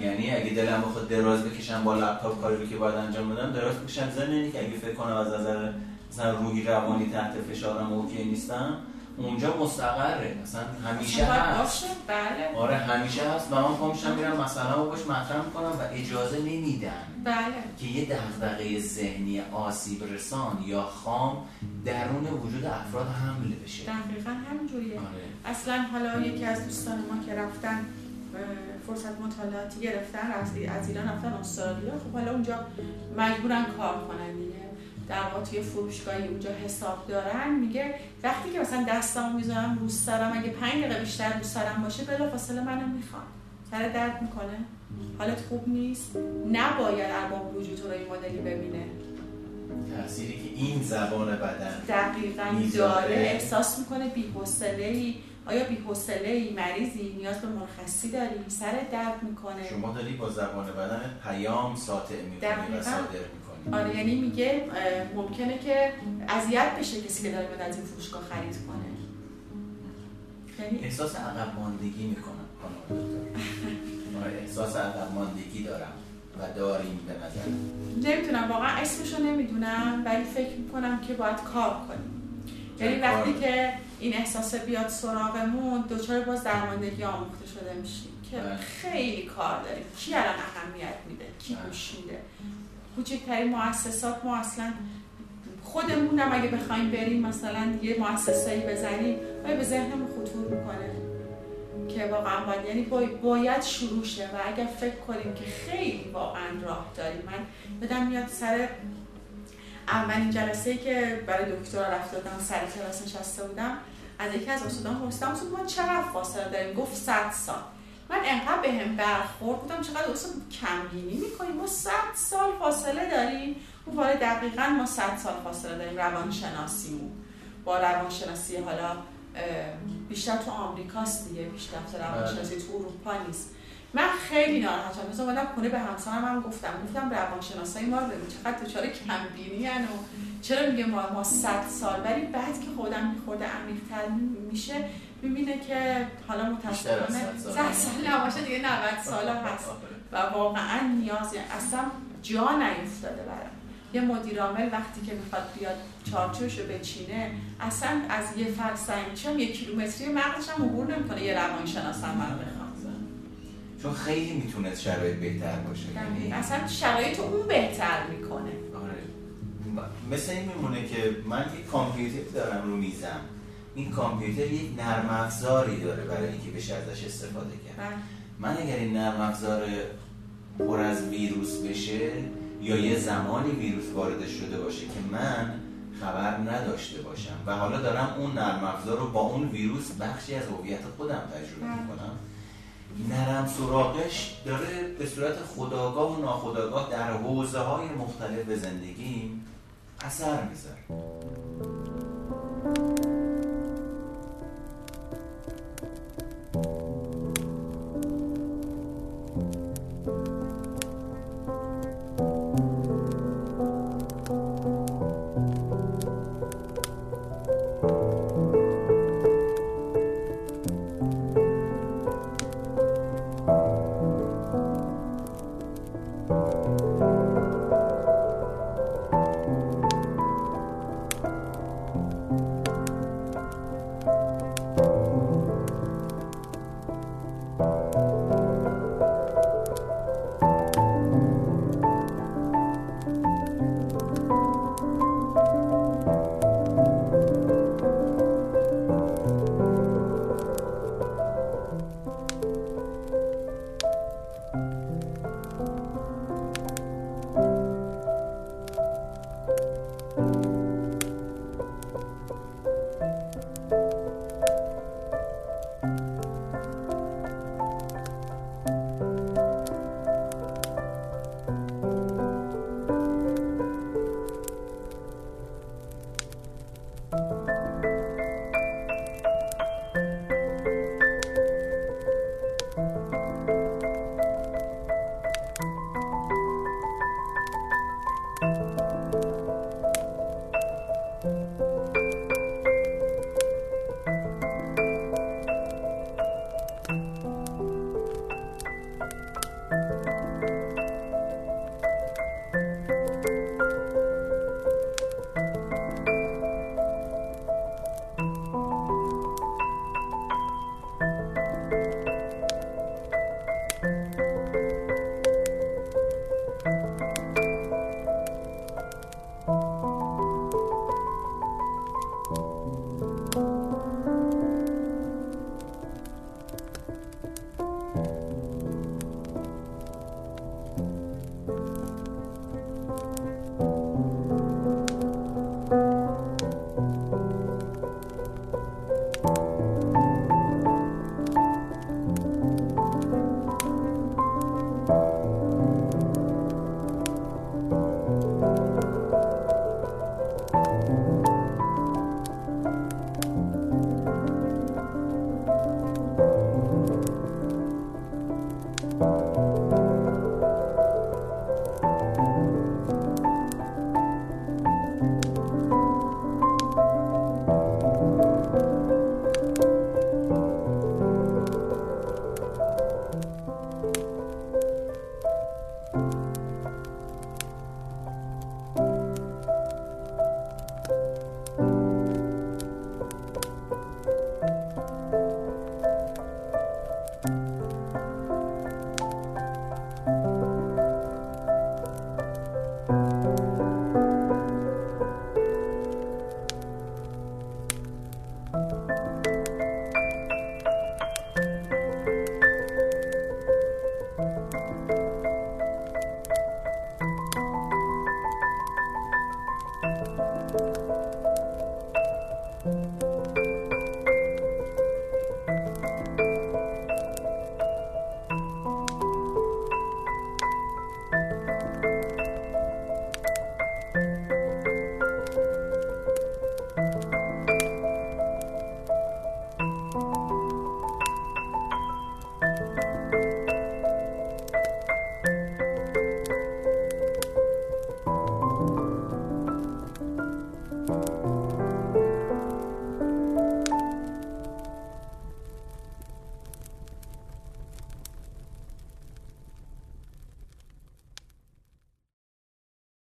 یعنی اگه دلم بخواد دراز بکشم با لپتاپ کاری رو که باید انجام بدم دراز بکشم. ضمن اینه که اگه فکر کنم از نظر مثلا روحی روانی تحت فشارم OK نیستم اونجا مستقره. مثلا همیشه هست. بله. آره همیشه هست. و من پا میشم میرم مثلا باش مطرح می‌کنم و اجازه نمیدن بله. که یه دغدغه ذهنی آسیب رسان یا خام درون وجود افراد حمل بشه. دقیقا همینجوریه. آره. اصلا حالا یکی از دوستان ما که رفتن فرصت مطالعاتی گرفتن از از ایران رفتن استرالیا. خب حالا اونجا مجبورن کار کنن دیگه. در واقع توی فروشگاهی اونجا حساب دارن. میگه وقتی که مثلا دستمو می‌ذارم رو سرم اگه پنج دقیقه بیشتر رو سرم باشه بلافاصله منو می‌خوام سر درد می‌کنه. حالت خوب نیست. نباید ارباب وجود رو این مدلی ببینه. تأثیری که این زبان بدن دقیقا. داره احساس می‌کنه بی‌حوصله‌ای. آیا بی‌حوصله‌ای مریضی نیاز به مرخصی داری؟ سر درد می‌کنه. شما داری با زبان بدن پیام ساطع می‌کنی و. صادر می‌کنی. آره یعنی میگه ممکنه که اذیت بشه کسی که داره میاد از این فروشگاه خرید کنه. یعنی احساس عقب ماندگی می‌کنم خانم دکتر. احساس عقب ماندگی دارم و داریم به نظر. نمی‌دونم واقعا اسمشو نمی‌دونم ولی فکر می‌کنم که باید کار کنیم. یعنی وقتی. که این احساس بیاد سراغمون دچار باز درماندگی آموخته شده میشیم که بله. خیلی کار داریم کی الان اهمیت میده کی بله. گوش میده کوچکترین مؤسسات ما اصلا خودمونم اگه بخوایم بریم مثلا یه مؤسسایی بزنیم آیا به ذهنمون خطور می‌کنه که واقعا باید یعنی بای- باید شروع شه و اگر فکر کنیم که خیلی واقعا راه داریم من بدم میاد سر اولین جلسه که برای دکترا رفته بودم سر کلاس نشسته بودم از یکی از استادان پرسیدم استاد ما چقدر فاصله داریم؟ گفت 100 سال. من انقدر به هم برخورد بودم چقدر استاد کمبینی می‌کنیم ما 100 سال فاصله داریم. اون وارد دقیقا ما 100 سال فاصله داریم روانشناسیمون. با روانشناسی حالا بیشتر تو آمریکاست دیگه پیشرفت روانشناسی تو اروپا نیست. من خیلی ناراحتم. مثلا اومدم خونه به همسرم هم گفتم گفتم روانشناسای ما رو چقدر دچار کمبینی و چرا میگه ما ما 100 سال؟ ولی بعد که خودم خورده عمیق‌تر میشه می‌بینه که حالا متاسفانه 100 سال. 100 سال نباشه دیگه 90 سال هست. و واقعا نیاز یعنی اصلا جا نیفتاده برام. یه مدیر عامل وقتی که می‌خواد بیاد چارچوبشو بچینه اصلا از یه فرسنگ هم یه کیلومتری مغزش هم عبور نمی‌کنه. یه روانشناس هم من بخوام. چون خیلی می‌تونه شرایط بهتر باشه. یعنی اصلا شرایط اون بهتر می‌کنه. آره. مثل این میمونه که من یک کامپیوتر دارم رو میزم. این کامپیوتر یک نرم افزاری داره برای اینکه بشه ازش استفاده کرد. بله. من اگر این نرم افزار پر از ویروس بشه یا یه زمانی ویروس وارد شده باشه که من خبر نداشته باشم و حالا دارم اون نرم افزار رو با اون ویروس بخشی از هویت خودم تجربه بله. می‌کنم نرم سراغش داره به صورت خداگاه و ناخداگاه در حوزه های مختلف زندگی اثر می‌ذاره.